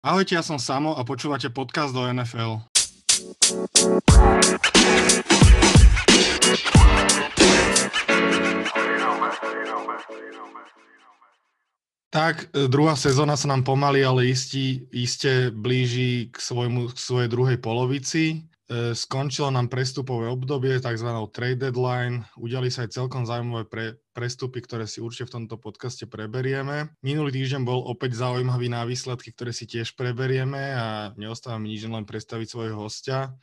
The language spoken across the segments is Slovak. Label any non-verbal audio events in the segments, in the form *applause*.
Ahojte, ja som Samo a počúvate podcast do NFL. Tak, e, druhá sezóna sa nám pomaly, ale istí, iste blíži k, svojmu, k svojej druhej polovici. E, skončilo nám prestupové obdobie, tzv. trade deadline. Udiali sa aj celkom zaujímavé pre, prestupy, ktoré si určite v tomto podcaste preberieme. Minulý týždeň bol opäť zaujímavý na výsledky, ktoré si tiež preberieme a neostáva mi nič len predstaviť svojho hostia,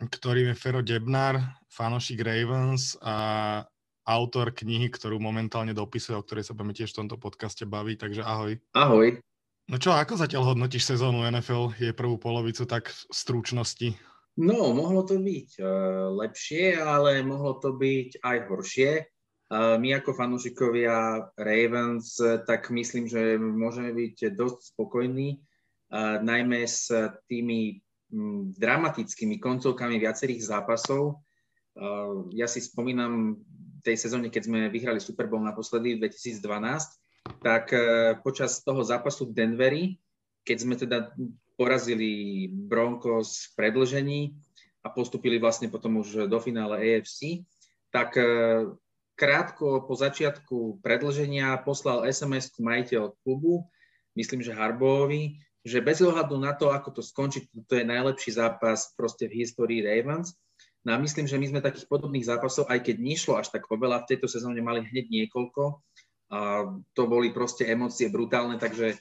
ktorým je Fero Debnar, fanošik Ravens a autor knihy, ktorú momentálne dopisuje, o ktorej sa budeme tiež v tomto podcaste baviť, takže ahoj. Ahoj. No čo, ako zatiaľ hodnotíš sezónu NFL, jej prvú polovicu, tak v stručnosti? No, mohlo to byť uh, lepšie, ale mohlo to byť aj horšie. Uh, my ako fanúšikovia Ravens, tak myslím, že môžeme byť dosť spokojní, najmä s tými um, dramatickými koncovkami viacerých zápasov. Ja si spomínam tej sezóne, keď sme vyhrali Super Bowl naposledy v 2012, tak počas toho zápasu v Denveri, keď sme teda porazili Broncos v predlžení a postupili vlastne potom už do finále AFC, tak e, krátko po začiatku predlženia poslal SMS majiteľ klubu, myslím, že Harbovi, že bez ohľadu na to, ako to skončí, to je najlepší zápas proste v histórii Ravens. No a myslím, že my sme takých podobných zápasov, aj keď nešlo až tak oveľa, v tejto sezóne mali hneď niekoľko. A to boli proste emócie brutálne, takže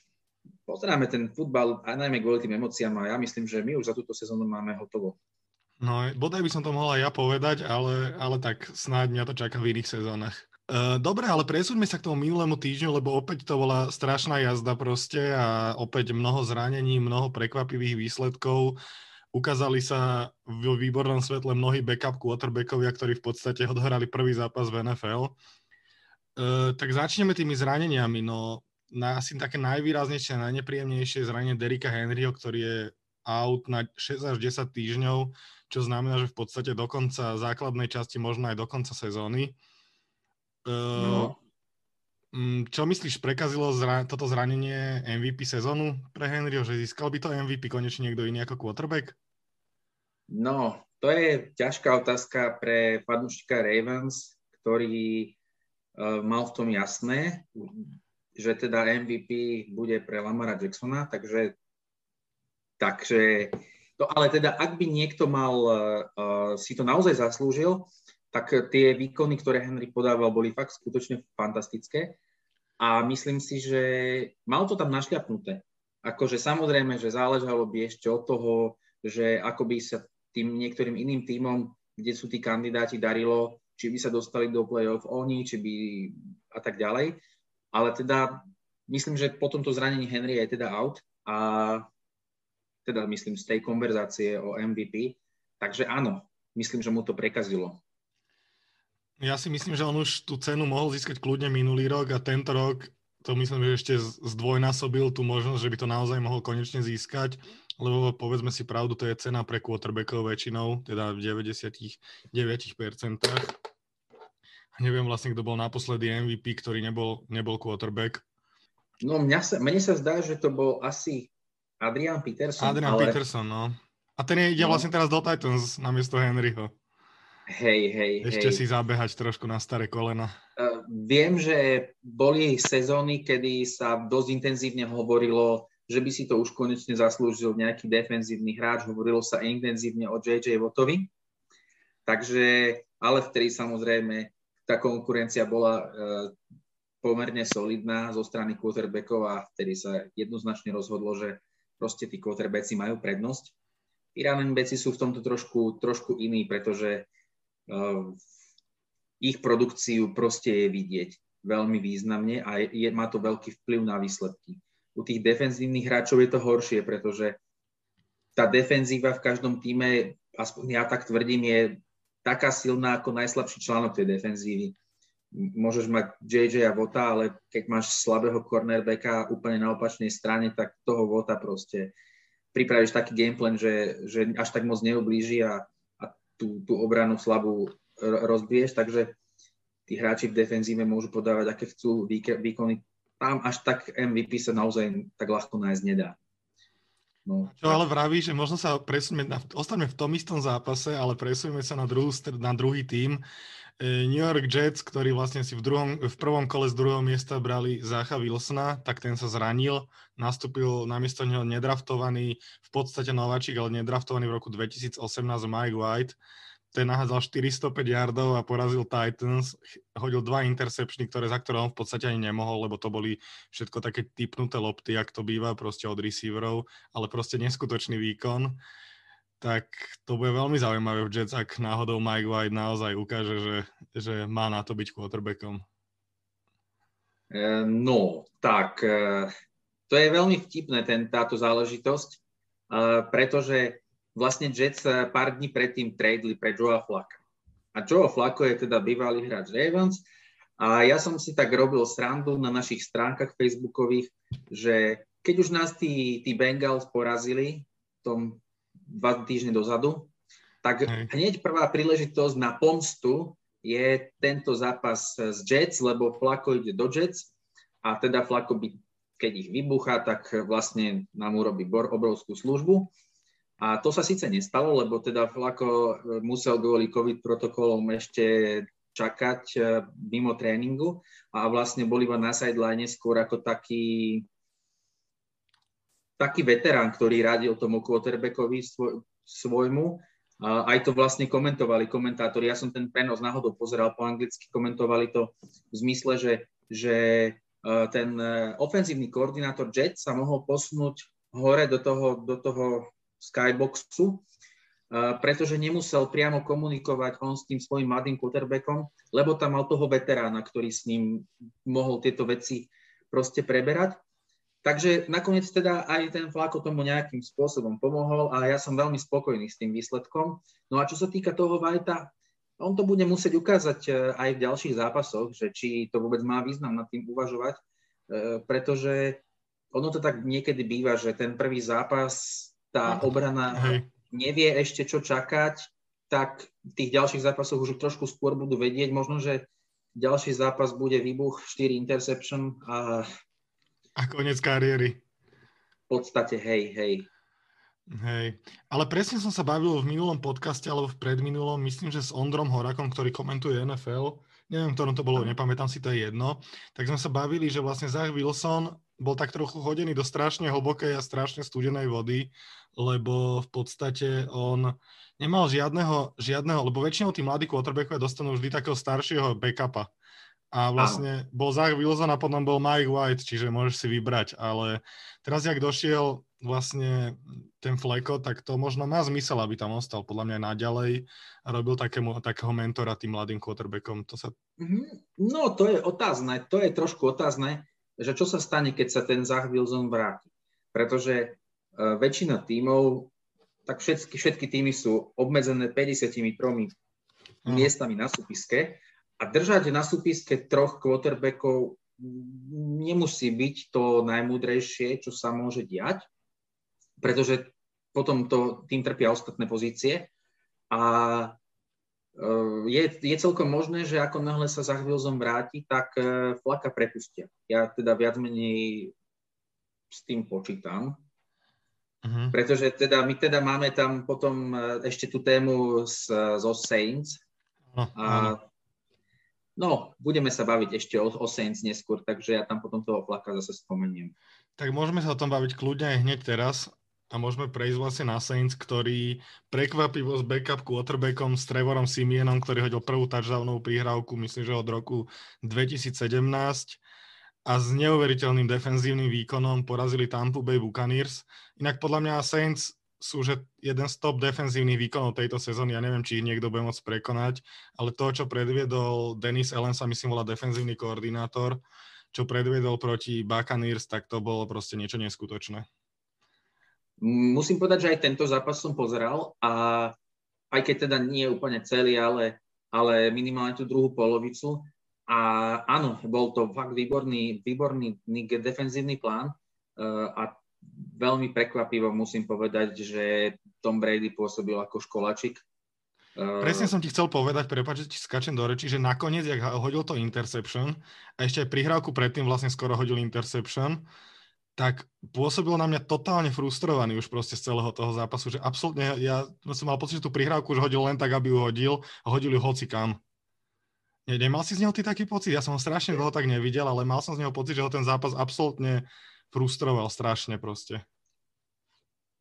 pozeráme ten futbal a najmä kvôli tým emóciám a ja myslím, že my už za túto sezónu máme hotovo. No, bodaj by som to mohla ja povedať, ale, ale tak snáď mňa to čaká v iných sezónach. Uh, dobre, ale presúďme sa k tomu minulému týždňu, lebo opäť to bola strašná jazda proste a opäť mnoho zranení, mnoho prekvapivých výsledkov. Ukázali sa v výbornom svetle mnohí backup quarterbackovia, ktorí v podstate odhrali prvý zápas v NFL. Uh, tak začneme tými zraneniami. No, na, asi také najvýraznejšie a najnepríjemnejšie zranenie Derika Henryho, ktorý je out na 6 až 10 týždňov, čo znamená, že v podstate do konca základnej časti, možno aj do konca sezóny. No. Ehm, čo myslíš, prekazilo zra- toto zranenie MVP sezónu pre Henryho, že získal by to MVP konečne niekto iný ako quarterback? No, to je ťažká otázka pre fanúšika Ravens, ktorý uh, mal v tom jasné že teda MVP bude pre Lamara Jacksona, takže, takže to, ale teda ak by niekto mal, uh, si to naozaj zaslúžil, tak tie výkony, ktoré Henry podával, boli fakt skutočne fantastické a myslím si, že mal to tam našľapnuté. Akože samozrejme, že záležalo by ešte od toho, že ako by sa tým niektorým iným tímom, kde sú tí kandidáti, darilo, či by sa dostali do play-off oni, či by a tak ďalej ale teda myslím, že po tomto zranení Henry je teda out a teda myslím z tej konverzácie o MVP. Takže áno, myslím, že mu to prekazilo. Ja si myslím, že on už tú cenu mohol získať kľudne minulý rok a tento rok to myslím, že ešte zdvojnásobil tú možnosť, že by to naozaj mohol konečne získať, lebo povedzme si pravdu, to je cena pre quarterbackov väčšinou, teda v 99%. Neviem vlastne, kto bol naposledy MVP, ktorý nebol, nebol quarterback. No mňa sa, mne sa zdá, že to bol asi Adrian Peterson. Adrian ale... Peterson, no. A ten ide no. vlastne teraz do Titans namiesto Henryho. Hej, hej, Ešte hej. si zabehať trošku na staré kolena. Uh, viem, že boli sezóny, kedy sa dosť intenzívne hovorilo, že by si to už konečne zaslúžil nejaký defenzívny hráč. Hovorilo sa intenzívne o JJ Votovi. Takže, ale vtedy samozrejme tá konkurencia bola e, pomerne solidná zo strany quarterbackov a vtedy sa jednoznačne rozhodlo, že proste tí quarterbacki majú prednosť. Tí running sú v tomto trošku, trošku iní, pretože uh, ich produkciu proste je vidieť veľmi významne a je, má to veľký vplyv na výsledky. U tých defenzívnych hráčov je to horšie, pretože tá defenzíva v každom týme, aspoň ja tak tvrdím, je taká silná ako najslabší článok tej defenzívy. Môžeš mať JJ a Vota, ale keď máš slabého cornerbacka úplne na opačnej strane, tak toho Vota proste pripravíš taký gameplan, že, že až tak moc neublíži a, a tú, tú obranu slabú rozbiješ, takže tí hráči v defenzíve môžu podávať, aké chcú výkony. Tam až tak MVP sa naozaj tak ľahko nájsť nedá. No. Čo ale vraví, že možno sa presunieme, ostaneme v tom istom zápase, ale presunieme sa na, druhú, na druhý tím. E, New York Jets, ktorí vlastne si v, druhom, v prvom kole z druhého miesta brali Zácha Wilsona, tak ten sa zranil, nastúpil namiesto neho nedraftovaný, v podstate nováčik, ale nedraftovaný v roku 2018 Mike White, ten nahádzal 405 yardov a porazil Titans, hodil dva intercepčny, ktoré, za ktoré on v podstate ani nemohol, lebo to boli všetko také typnuté lopty, ak to býva proste od receiverov, ale proste neskutočný výkon. Tak to bude veľmi zaujímavé v Jets, ak náhodou Mike White naozaj ukáže, že, že má na to byť quarterbackom. E, no, tak e, to je veľmi vtipné ten, táto záležitosť, e, pretože vlastne Jets eh, pár dní predtým tradeli pre Joea Flacka. A Joe Flacco je teda bývalý hráč Ravens a ja som si tak robil srandu na našich stránkach facebookových, že keď už nás tí, tí Bengals porazili tom dva týždne dozadu, tak hneď prvá príležitosť na pomstu je tento zápas z Jets, lebo Flacco ide do Jets a teda Flacco by, keď ich vybuchá, tak vlastne nám urobí obrovskú službu. A to sa síce nestalo, lebo teda Flako e, musel kvôli COVID protokolom ešte čakať e, mimo tréningu a vlastne bol iba na sideline skôr ako taký, taký veterán, ktorý radil tomu quarterbackovi svoj, svojmu. Aj to vlastne komentovali komentátori. Ja som ten prenos náhodou pozeral po anglicky, komentovali to v zmysle, že, že e, ten ofenzívny koordinátor Jet sa mohol posunúť hore do toho, do toho Skyboxu, pretože nemusel priamo komunikovať on s tým svojim mladým quarterbackom, lebo tam mal toho veterána, ktorý s ním mohol tieto veci proste preberať. Takže nakoniec teda aj ten Flako tomu nejakým spôsobom pomohol a ja som veľmi spokojný s tým výsledkom. No a čo sa týka toho Vajta, on to bude musieť ukázať e, aj v ďalších zápasoch, že či to vôbec má význam nad tým uvažovať, e, pretože ono to tak niekedy býva, že ten prvý zápas tá obrana Hej. nevie ešte, čo čakať, tak v tých ďalších zápasoch už trošku skôr budú vedieť. Možno, že ďalší zápas bude výbuch, 4 interception a... A koniec kariéry. V podstate, hej, hej. Hej, ale presne som sa bavil v minulom podcaste, alebo v predminulom, myslím, že s Ondrom Horakom, ktorý komentuje NFL, neviem, ktorom to bolo, nepamätám si, to je jedno, tak sme sa bavili, že vlastne Zach Wilson bol tak trochu hodený do strašne hlbokej a strašne studenej vody, lebo v podstate on nemal žiadneho, žiadneho lebo väčšinou tí mladí quarterbackovia dostanú vždy takého staršieho backupa. A vlastne bol Zach Wilson a potom bol Mike White, čiže môžeš si vybrať, ale teraz, jak došiel vlastne ten Fleko, tak to možno má zmysel, aby tam ostal podľa mňa naďalej a robil takému, takého mentora tým mladým quarterbackom. To sa... Mhm. No, to je otázne, to je trošku otázne, že čo sa stane, keď sa ten Zach Wilson vráti. Pretože Eh, väčšina tímov, tak všetky, všetky týmy sú obmedzené 53 mm. miestami na súpiske a držať na súpiske troch quarterbackov nemusí byť to najmúdrejšie, čo sa môže diať, pretože potom to, tým trpia ostatné pozície a eh, je, je celkom možné, že ako náhle sa za Wilson vráti, tak eh, flaka prepustia. Ja teda viac menej s tým počítam, Uh-huh. Pretože teda my teda máme tam potom e, ešte tú tému z, zo Saints. Uh, a, no, budeme sa baviť ešte o, o Saints neskôr, takže ja tam potom toho flaka zase spomeniem. Tak môžeme sa o tom baviť kľudne aj hneď teraz a môžeme prejsť vlastne na Saints, ktorý prekvapivo s backup quarterbackom s Trevorom Simienom, ktorý hodil prvú touchdownovú prihrávku, myslím, že od roku 2017 a s neuveriteľným defenzívnym výkonom porazili Tampa Bay Buccaneers. Inak podľa mňa Saints sú že jeden z top defenzívnych výkonov tejto sezóny. Ja neviem, či ich niekto bude môcť prekonať, ale to, čo predviedol Denis Ellen, sa myslím volá defenzívny koordinátor, čo predviedol proti Buccaneers, tak to bolo proste niečo neskutočné. Musím povedať, že aj tento zápas som pozeral a aj keď teda nie úplne celý, ale, ale minimálne tú druhú polovicu, a áno, bol to fakt výborný, výborný defenzívny plán uh, a veľmi prekvapivo musím povedať, že Tom Brady pôsobil ako školačik. Uh, Presne som ti chcel povedať, prepáč, že ti skačem do reči, že nakoniec, jak hodil to interception a ešte aj prihrávku predtým vlastne skoro hodil interception, tak pôsobil na mňa totálne frustrovaný už proste z celého toho zápasu, že absolútne, ja som mal pocit, že tú prihrávku už hodil len tak, aby ju hodil a hodil ju hoci kam. Ne, nemal si z neho ty taký pocit? Ja som ho strašne dlho tak nevidel, ale mal som z neho pocit, že ho ten zápas absolútne frustroval strašne proste.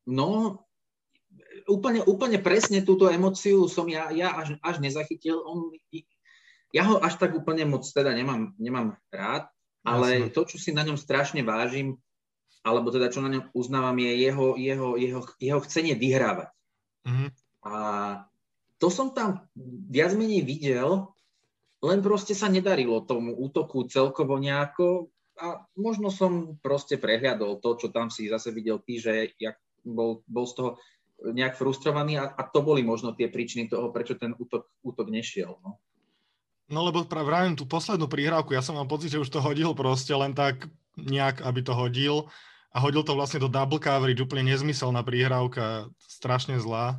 No, úplne, úplne presne túto emociu som ja, ja až, až nezachytil. On, ja ho až tak úplne moc teda nemám, nemám rád, ale Jasne. to, čo si na ňom strašne vážim, alebo teda čo na ňom uznávam, je jeho, jeho, jeho, jeho chcenie vyhrávať. Mm-hmm. A to som tam viac menej videl, len proste sa nedarilo tomu útoku celkovo nejako a možno som proste prehľadol to, čo tam si zase videl ty, že jak bol, bol z toho nejak frustrovaný a, a to boli možno tie príčiny toho, prečo ten útok, útok nešiel. No. No lebo vravím tú poslednú prihrávku, ja som mám pocit, že už to hodil proste len tak nejak, aby to hodil a hodil to vlastne do double coverage, úplne nezmyselná prihrávka, strašne zlá.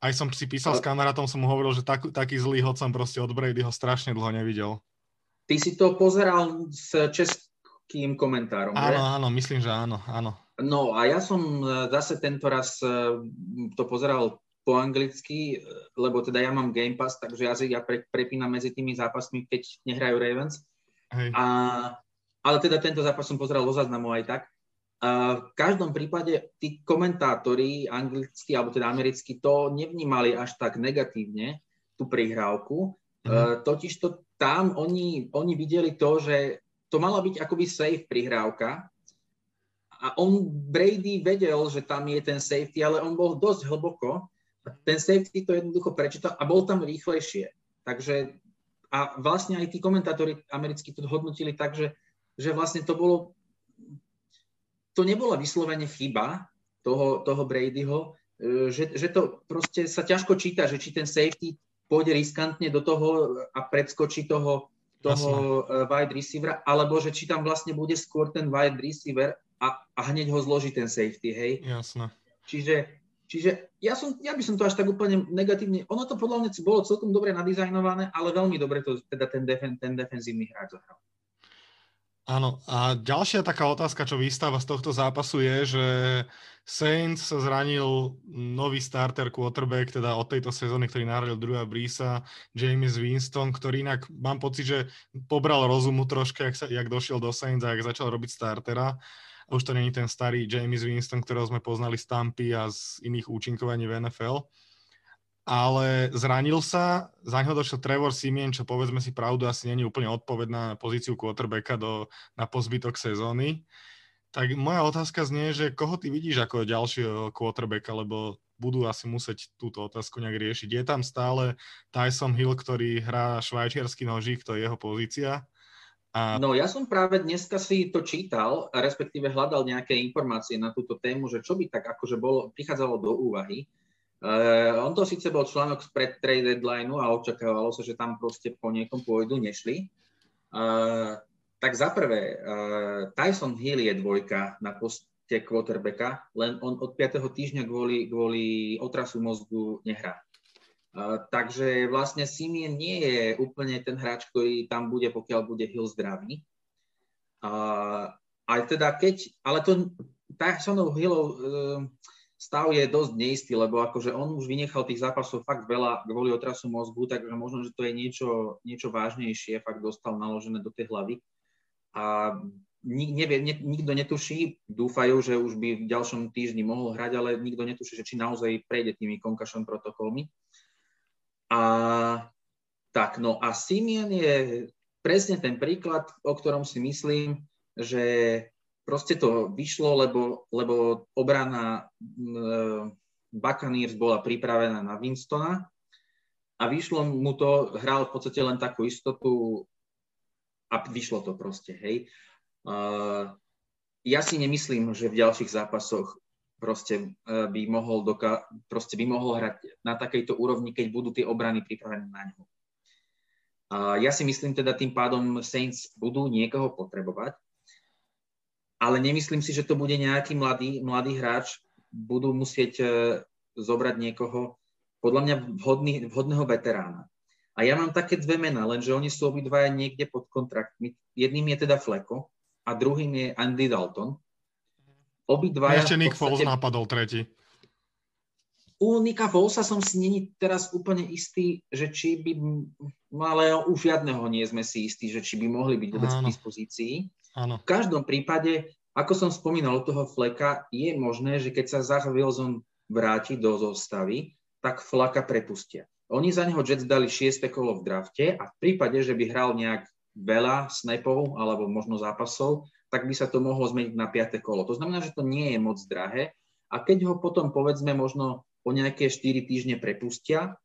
Aj som si písal s kamarátom, som mu hovoril, že tak, taký zlý hod som proste od Brady ho strašne dlho nevidel. Ty si to pozeral s českým komentárom, Áno, že? áno, myslím, že áno, áno. No a ja som e, zase tento raz e, to pozeral po anglicky, e, lebo teda ja mám Game Pass, takže ja, ja pre, prepínam medzi tými zápasmi, keď nehrajú Ravens. Hej. A, ale teda tento zápas som pozeral do záznamu aj tak v každom prípade tí komentátori anglickí alebo teda americkí to nevnímali až tak negatívne, tú prihrávku. Mm. Totiž to tam oni, oni videli to, že to mala byť akoby safe prihrávka a on Brady vedel, že tam je ten safety, ale on bol dosť hlboko a ten safety to jednoducho prečítal a bol tam rýchlejšie. Takže a vlastne aj tí komentátori americkí to hodnotili tak, že, že vlastne to bolo to nebola vyslovene chyba toho, toho Bradyho, e, že, že to proste sa ťažko číta, že či ten safety pôjde riskantne do toho a predskočí toho, toho Jasne. wide receivera, alebo že či tam vlastne bude skôr ten wide receiver a, a hneď ho zloží ten safety, hej? Jasné. Čiže, čiže ja, som, ja by som to až tak úplne negatívne, ono to podľa mňa bolo celkom dobre nadizajnované, ale veľmi dobre to teda ten, defen, ten defenzívny hráč zahral. Áno, a ďalšia taká otázka, čo vystáva z tohto zápasu je, že Saints sa zranil nový starter quarterback, teda od tejto sezóny, ktorý nahradil druhá Brisa, James Winston, ktorý inak mám pocit, že pobral rozumu troška, jak, sa, jak došiel do Saints a jak začal robiť startera. Už to není ten starý James Winston, ktorého sme poznali z Tampy a z iných účinkovaní v NFL ale zranil sa, za ňo došiel Trevor Simien, čo povedzme si pravdu, asi není úplne odpovedná na pozíciu quarterbacka do, na pozbytok sezóny. Tak moja otázka znie, že koho ty vidíš ako ďalšieho quarterbacka, lebo budú asi musieť túto otázku nejak riešiť. Je tam stále Tyson Hill, ktorý hrá švajčiarsky nožík, to je jeho pozícia. A... No ja som práve dneska si to čítal, respektíve hľadal nejaké informácie na túto tému, že čo by tak akože bolo, prichádzalo do úvahy. Uh, on to síce bol článok pred trade deadline a očakávalo sa, že tam proste po niekom pôjdu, nešli. Uh, tak za prvé, uh, Tyson Hill je dvojka na poste quarterbacka, len on od 5. týždňa kvôli, kvôli otrasu mozgu nehrá. Uh, takže vlastne Simien nie je úplne ten hráč, ktorý tam bude, pokiaľ bude Hill zdravý. Uh, aj teda keď, ale to Tysonov Hillov uh, stav je dosť neistý, lebo akože on už vynechal tých zápasov fakt veľa kvôli otrasu mozgu, takže možno, že to je niečo, niečo vážnejšie, fakt dostal naložené do tej hlavy. A nevie, ne, nikto netuší, dúfajú, že už by v ďalšom týždni mohol hrať, ale nikto netuší, že či naozaj prejde tými concussion protokolmi. A tak, no a Simien je presne ten príklad, o ktorom si myslím, že proste to vyšlo, lebo, lebo obrana e, Buccaneers bola pripravená na Winstona a vyšlo mu to, hral v podstate len takú istotu a vyšlo to proste, hej. Uh, ja si nemyslím, že v ďalších zápasoch proste uh, by mohol doka- proste by mohol hrať na takejto úrovni, keď budú tie obrany pripravené na ňo. Uh, ja si myslím teda tým pádom Saints budú niekoho potrebovať, ale nemyslím si, že to bude nejaký mladý, mladý hráč. Budú musieť e, zobrať niekoho, podľa mňa vhodný, vhodného veterána. A ja mám také dve mená, lenže oni sú obidvaja niekde pod kontraktmi. Jedným je teda Fleko a druhým je Andy Dalton. Obidvaja... Ešte Nick podstate... Foles napadol tretí. U Nika Folsa som si není teraz úplne istý, že či by, no ale u žiadneho nie sme si istí, že či by mohli byť vôbec k dispozícii. Áno. V každom prípade, ako som spomínal u toho Fleka, je možné, že keď sa Zach Wilson vráti do zostavy, tak Flaka prepustia. Oni za neho Jets dali 6. kolo v drafte a v prípade, že by hral nejak veľa snapov alebo možno zápasov, tak by sa to mohlo zmeniť na 5. kolo. To znamená, že to nie je moc drahé a keď ho potom povedzme možno po nejaké 4 týždne prepustia,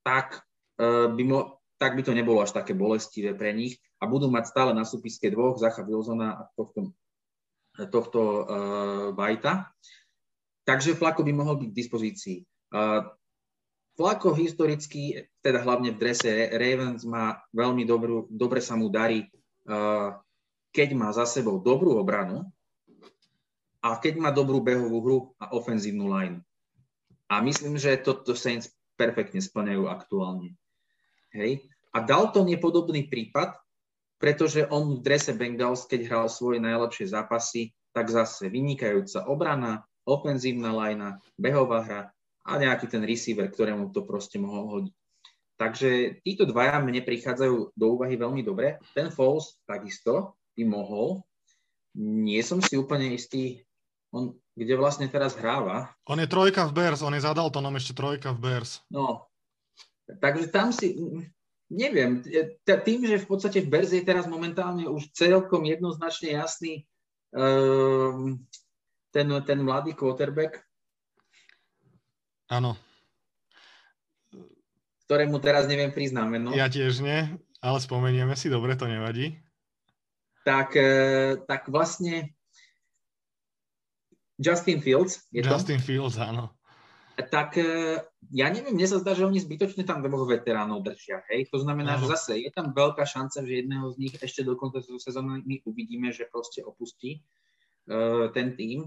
tak, uh, by, mo, tak by to nebolo až také bolestivé pre nich a budú mať stále na súpiske dvoch, Zacha Wilsona a tohto, tohto uh, Vajta. Takže Flako by mohol byť k dispozícii. Uh, Flako historicky, teda hlavne v drese Ravens, má veľmi dobrú, dobre sa mu darí, uh, keď má za sebou dobrú obranu a keď má dobrú behovú hru a ofenzívnu line. A myslím, že toto Saints perfektne splňajú aktuálne. Hej. A Dalton je podobný prípad, pretože on v drese Bengals, keď hral svoje najlepšie zápasy, tak zase vynikajúca obrana, ofenzívna lajna, behová hra a nejaký ten receiver, ktorému to proste mohol hodiť. Takže títo dvaja mne prichádzajú do úvahy veľmi dobre. Ten Falls takisto by mohol. Nie som si úplne istý, on kde vlastne teraz hráva. On je trojka v Bears, on je za Daltonom ešte trojka v Bears. No, takže tam si, neviem, tým, že v podstate v Bears je teraz momentálne už celkom jednoznačne jasný um, ten, ten mladý quarterback. Áno. Ktorému teraz neviem priznám meno. Ja tiež nie, ale spomenieme si, dobre, to nevadí. Tak, eh, tak vlastne Justin Fields. Je Justin to? Fields, áno. Tak e, ja neviem, mne sa zdá, že oni zbytočne tam dvoch veteránov držia. Hej? To znamená, áno. že zase je tam veľká šanca, že jedného z nich ešte do konca sezóny my uvidíme, že proste opustí uh, ten tým.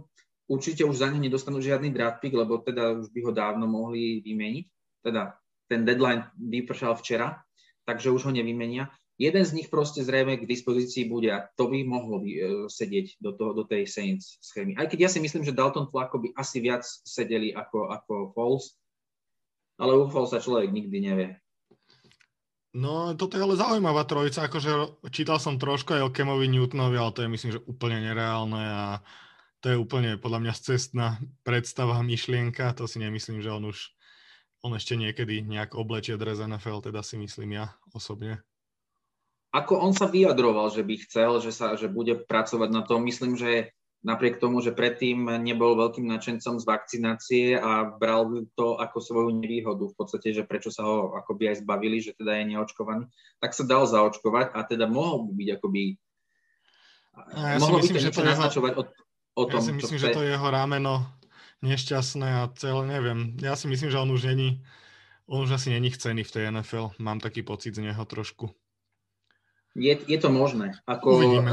Určite už za neho nedostanú žiadny draft pick, lebo teda už by ho dávno mohli vymeniť. Teda ten deadline vypršal včera, takže už ho nevymenia jeden z nich proste zrejme k dispozícii bude a to by mohlo by, uh, sedieť do, toho, do tej Saints schémy. Aj keď ja si myslím, že Dalton Flacco by asi viac sedeli ako, ako Falls, ale u Falls sa človek nikdy nevie. No, toto je ale zaujímavá trojica, akože čítal som trošku aj o Kemovi Newtonovi, ale to je myslím, že úplne nereálne a to je úplne podľa mňa cestná predstava, myšlienka, to si nemyslím, že on už on ešte niekedy nejak oblečie dres NFL, teda si myslím ja osobne ako on sa vyjadroval, že by chcel, že, sa, že bude pracovať na tom. Myslím, že napriek tomu, že predtým nebol veľkým nadšencom z vakcinácie a bral to ako svoju nevýhodu v podstate, že prečo sa ho akoby aj zbavili, že teda je neočkovaný, tak sa dal zaočkovať a teda mohol by byť akoby ja mohlo by to niečo naznačovať o, o tom, Ja si myslím, že to je jeho rámeno nešťastné a celé, neviem. Ja si myslím, že on už není, on už asi není chcený v tej NFL. Mám taký pocit z neho trošku. Je, je to možné. Ako, uh,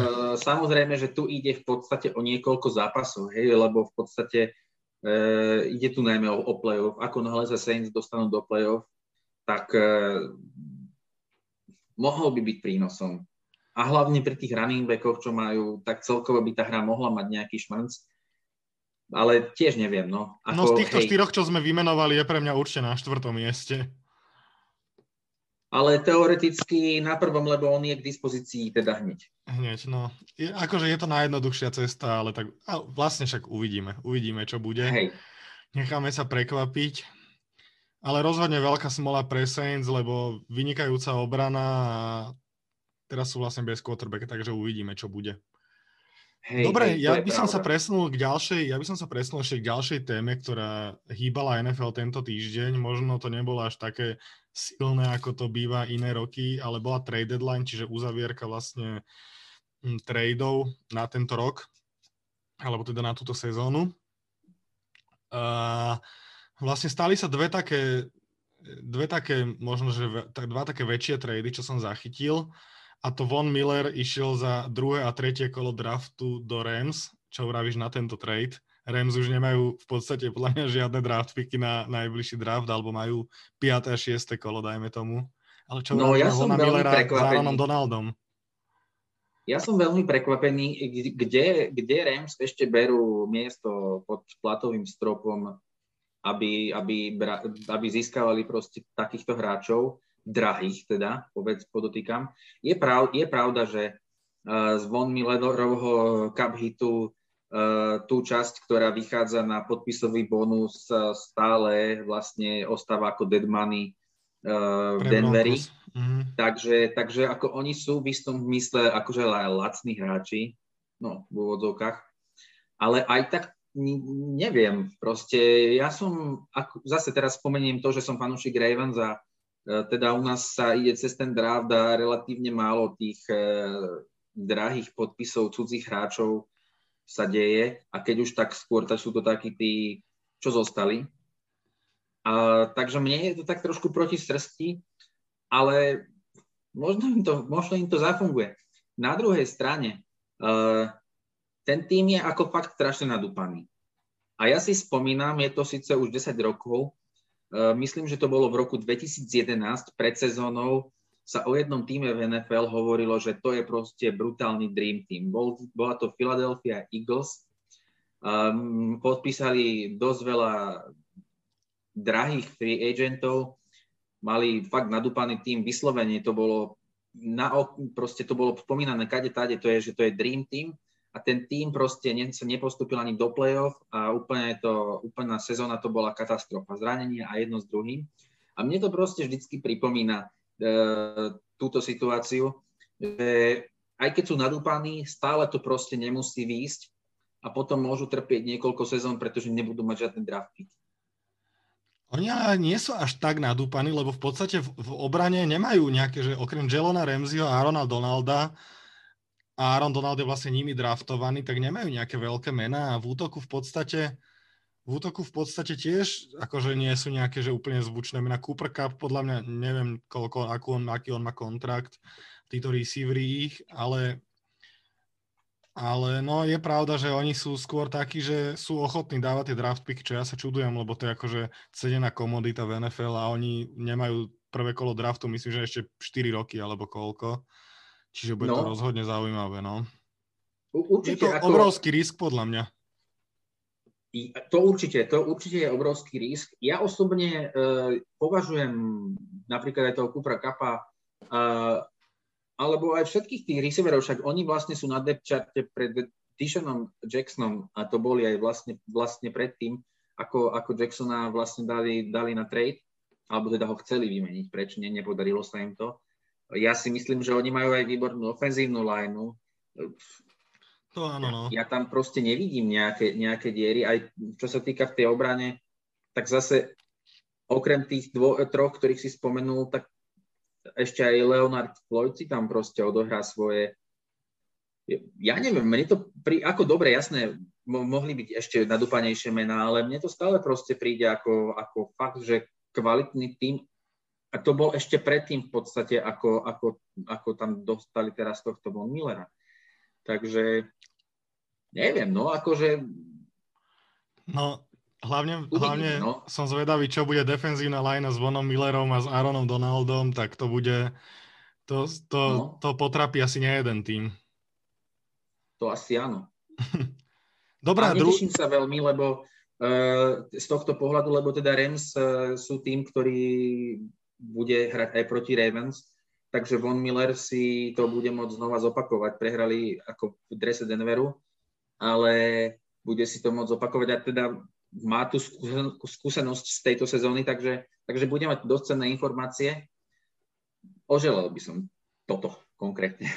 samozrejme, že tu ide v podstate o niekoľko zápasov, hej, lebo v podstate uh, ide tu najmä o, o play-off. Ako náhle sa Saints dostanú do play-off, tak uh, mohol by byť prínosom. A hlavne pri tých running backoch, čo majú, tak celkovo by tá hra mohla mať nejaký šmanc. Ale tiež neviem, no. Ako, no z týchto hej, štyroch, čo sme vymenovali, je pre mňa určite na štvrtom mieste ale teoreticky na prvom, lebo on je k dispozícii teda hneď. Hneď, no. Je, akože je to najjednoduchšia cesta, ale tak a vlastne však uvidíme. Uvidíme, čo bude. Hej. Necháme sa prekvapiť. Ale rozhodne veľká smola pre Saints, lebo vynikajúca obrana a teraz sú vlastne bez quarterbacka, takže uvidíme, čo bude. Hej, Dobre, hej, ja by som sa presunul k ďalšej, ja by som sa presunul ešte k ďalšej téme, ktorá hýbala NFL tento týždeň. Možno to nebolo až také silné, ako to býva iné roky, ale bola trade deadline, čiže uzavierka vlastne hm, tradeov na tento rok, alebo teda na túto sezónu. A vlastne stali sa dve také, dve také, možno, že dva také väčšie trady, čo som zachytil a to Von Miller išiel za druhé a tretie kolo draftu do Rams. Čo vravíš na tento trade? Rams už nemajú v podstate podľa mňa žiadne draft picky na najbližší draft, alebo majú 5. a 6. kolo, dajme tomu. Ale čo no, ja som Vona Millera s Aaronom Donaldom? Ja som veľmi prekvapený, kde, kde Rams ešte berú miesto pod platovým stropom, aby, aby, aby získavali proste takýchto hráčov, drahých teda, povedz, podotýkam. Je, prav, je pravda, že uh, z Von Millerovho cup hitu uh, tú časť, ktorá vychádza na podpisový bonus, uh, stále vlastne ostáva ako dead money uh, v Denveri. Mm-hmm. Takže, takže ako oni sú v istom mysle akože lacní hráči, no v úvodzovkách, ale aj tak neviem, proste ja som, ako, zase teraz spomeniem to, že som fanúšik Ravens a e, teda u nás sa ide cez ten draft a relatívne málo tých e, drahých podpisov cudzích hráčov sa deje a keď už tak skôr, tak sú to takí tí, čo zostali. A, takže mne je to tak trošku proti srsti, ale možno im to, možno im to zafunguje. Na druhej strane, uh, ten tým je ako fakt strašne nadúpaný. A ja si spomínam, je to síce už 10 rokov, myslím, že to bolo v roku 2011, pred sezónou, sa o jednom týme v NFL hovorilo, že to je proste brutálny dream team. Bol, bola to Philadelphia Eagles. Um, podpísali dosť veľa drahých free agentov, mali fakt nadúpaný tým, vyslovene to bolo na, proste to bolo spomínané kade tade, to je, že to je dream team a ten tým proste ne, sa nepostupil ani do play-off a úplne to, úplná sezóna to bola katastrofa, zranenie a jedno s druhým. A mne to proste vždycky pripomína e, túto situáciu, že aj keď sú nadúpaní, stále to proste nemusí výjsť a potom môžu trpieť niekoľko sezón, pretože nebudú mať žiadny draft. Oni nie sú až tak nadúpaní, lebo v podstate v, v obrane nemajú nejaké, že okrem Jelona Ramseyho a Arona Donalda a Aaron Donald je vlastne nimi draftovaný, tak nemajú nejaké veľké mená a v útoku v podstate v útoku v podstate tiež akože nie sú nejaké, že úplne zvučné mená. Cooper Cup podľa mňa neviem, koľko, akú on, aký on má kontrakt, títo receivery ich, ale ale no je pravda, že oni sú skôr takí, že sú ochotní dávať tie draft pick, čo ja sa čudujem, lebo to je akože cedená komodita v NFL a oni nemajú prvé kolo draftu, myslím, že ešte 4 roky alebo koľko. Čiže bude no. to rozhodne zaujímavé, no. Určite, je to ako... obrovský risk podľa mňa. To určite, to určite je obrovský risk. Ja osobne e, považujem napríklad aj toho Kupra Kapa e, alebo aj všetkých tých receiverov, však oni vlastne sú na depth charte pred Tishanom Jacksonom a to boli aj vlastne, vlastne predtým, ako, ako Jacksona vlastne dali, dali na trade, alebo teda ho chceli vymeniť, prečo ne, nepodarilo sa im to. Ja si myslím, že oni majú aj výbornú ofenzívnu lineu. To áno, no. Ja, tam proste nevidím nejaké, nejaké diery. Aj čo sa týka v tej obrane, tak zase okrem tých dvo, troch, ktorých si spomenul, tak ešte aj Leonard Floyd si tam proste odohrá svoje... Ja neviem, mne to pri, ako dobre, jasné, mo, mohli byť ešte nadúpanejšie mená, ale mne to stále proste príde ako, ako fakt, že kvalitný tým a to bol ešte predtým v podstate, ako, ako, ako tam dostali teraz tohto Von Millera. Takže neviem, no akože... No, Hlavne, hlavne no. som zvedavý, čo bude defenzívna line s Vonom Millerom a s Aaronom Donaldom, tak to bude, to, to, no. to potrapí asi nejeden tým. To asi áno. *laughs* Dobrá, a neteším dru... sa veľmi, lebo uh, z tohto pohľadu, lebo teda Rams uh, sú tým, ktorý bude hrať aj proti Ravens, takže Von Miller si to bude môcť znova zopakovať. Prehrali ako v drese Denveru, ale bude si to môcť zopakovať a teda má tú skúsenosť z tejto sezóny, takže, takže bude mať dosť cenné informácie. Oželal by som toto konkrétne.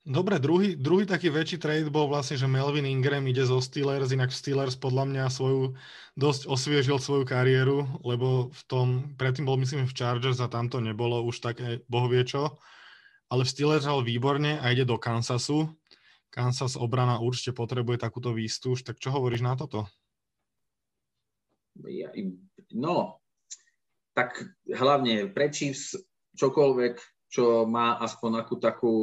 Dobre, druhý, druhý taký väčší trade bol vlastne, že Melvin Ingram ide zo Steelers, inak Steelers podľa mňa svoju, dosť osviežil svoju kariéru, lebo v tom, predtým bol myslím v Chargers a tam to nebolo už také bohvie čo, ale v Steelers hral výborne a ide do Kansasu. Kansas obrana určite potrebuje takúto výstuž, tak čo hovoríš na toto? no, tak hlavne pre čokoľvek, čo má aspoň akú takú,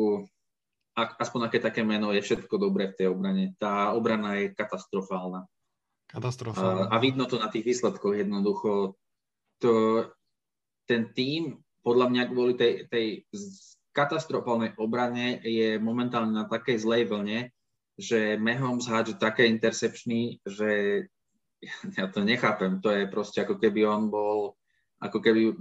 aspoň aké také meno, je všetko dobré v tej obrane. Tá obrana je katastrofálna. Katastrofálna. A, a vidno to na tých výsledkoch jednoducho. To, ten tým, podľa mňa kvôli tej, tej katastrofálnej obrane je momentálne na takej zlej vlne, že Mahomes hádže také intercepčný, že ja to nechápem. To je proste ako keby on bol, ako keby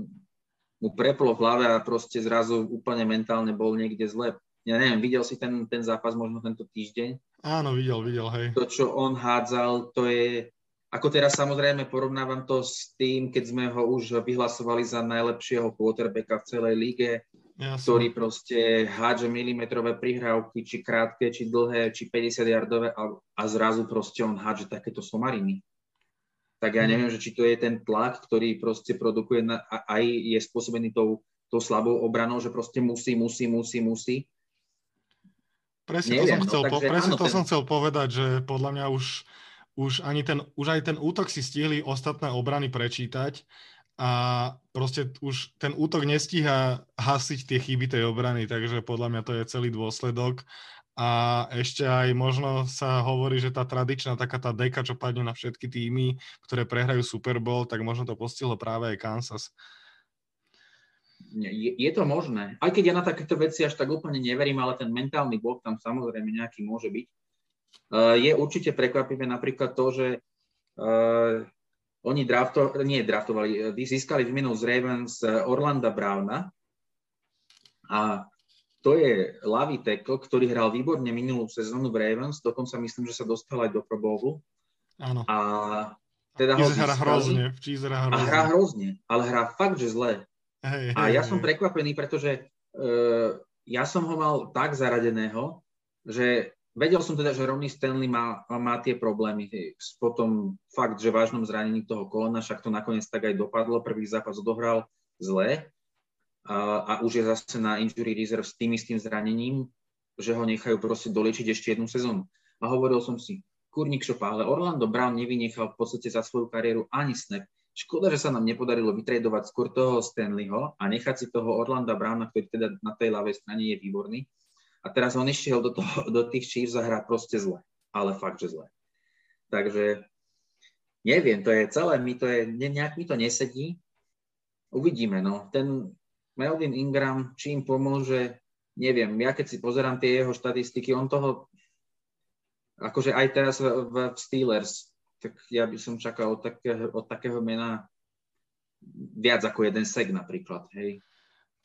mu preplo v hlave a proste zrazu úplne mentálne bol niekde zle. Ja neviem, videl si ten, ten zápas možno tento týždeň? Áno, videl, videl, hej. To, čo on hádzal, to je... Ako teraz samozrejme porovnávam to s tým, keď sme ho už vyhlasovali za najlepšieho quarterbacka v celej lige, ja ktorý proste hádže milimetrové prihrávky, či krátke, či dlhé, či 50 yardové a, a zrazu proste on hádže takéto somariny tak ja mhm. neviem, že či to je ten tlak, ktorý proste produkuje na, a aj je spôsobený tou, tou slabou obranou, že proste musí, musí, musí, musí. Presne, neviem, to, som chcel, no, po, presne áno, to ten... som chcel povedať, že podľa mňa už, už, ani ten, už aj ten útok si stihli ostatné obrany prečítať a proste už ten útok nestíha hasiť tie chyby tej obrany, takže podľa mňa to je celý dôsledok a ešte aj možno sa hovorí, že tá tradičná taká tá deka, čo padne na všetky týmy, ktoré prehrajú Super Bowl, tak možno to postihlo práve aj Kansas. Je, je to možné. Aj keď ja na takéto veci až tak úplne neverím, ale ten mentálny blok tam samozrejme nejaký môže byť. Uh, je určite prekvapivé napríklad to, že uh, oni drafto, nie draftovali, získali výmenu z Ravens Orlanda Browna a to je Lavi Teko, ktorý hral výborne minulú sezónu v Ravens, dokonca myslím, že sa dostal aj do Pro Bowlu. Áno. A teda ho hrá hrozne, hrozne. A hrá hrozne, ale hrá fakt, že zle. Hej, a ja hej. som prekvapený, pretože uh, ja som ho mal tak zaradeného, že vedel som teda, že Ronnie Stanley má, má tie problémy po tom fakt, že vážnom zranení toho kolena, však to nakoniec tak aj dopadlo, prvý zápas odohral zle, a, a už je zase na injury reserve s tým istým zranením, že ho nechajú proste doliečiť ešte jednu sezónu. A hovoril som si, kurník šopa, ale Orlando Brown nevynechal v podstate za svoju kariéru ani snap. Škoda, že sa nám nepodarilo vytredovať skôr toho Stanleyho a nechať si toho Orlanda Browna, ktorý teda na tej ľavej strane je výborný. A teraz on išiel do, toho, do tých Chiefs a proste zle. Ale fakt, že zle. Takže neviem, to je celé, mi to je, nejak mi to nesedí. Uvidíme, no. Ten, Melvin Ingram, či im pomôže, neviem. Ja keď si pozerám tie jeho štatistiky, on toho, akože aj teraz v, v Steelers, tak ja by som čakal od takého, od takého mena viac ako jeden sek napríklad, hej.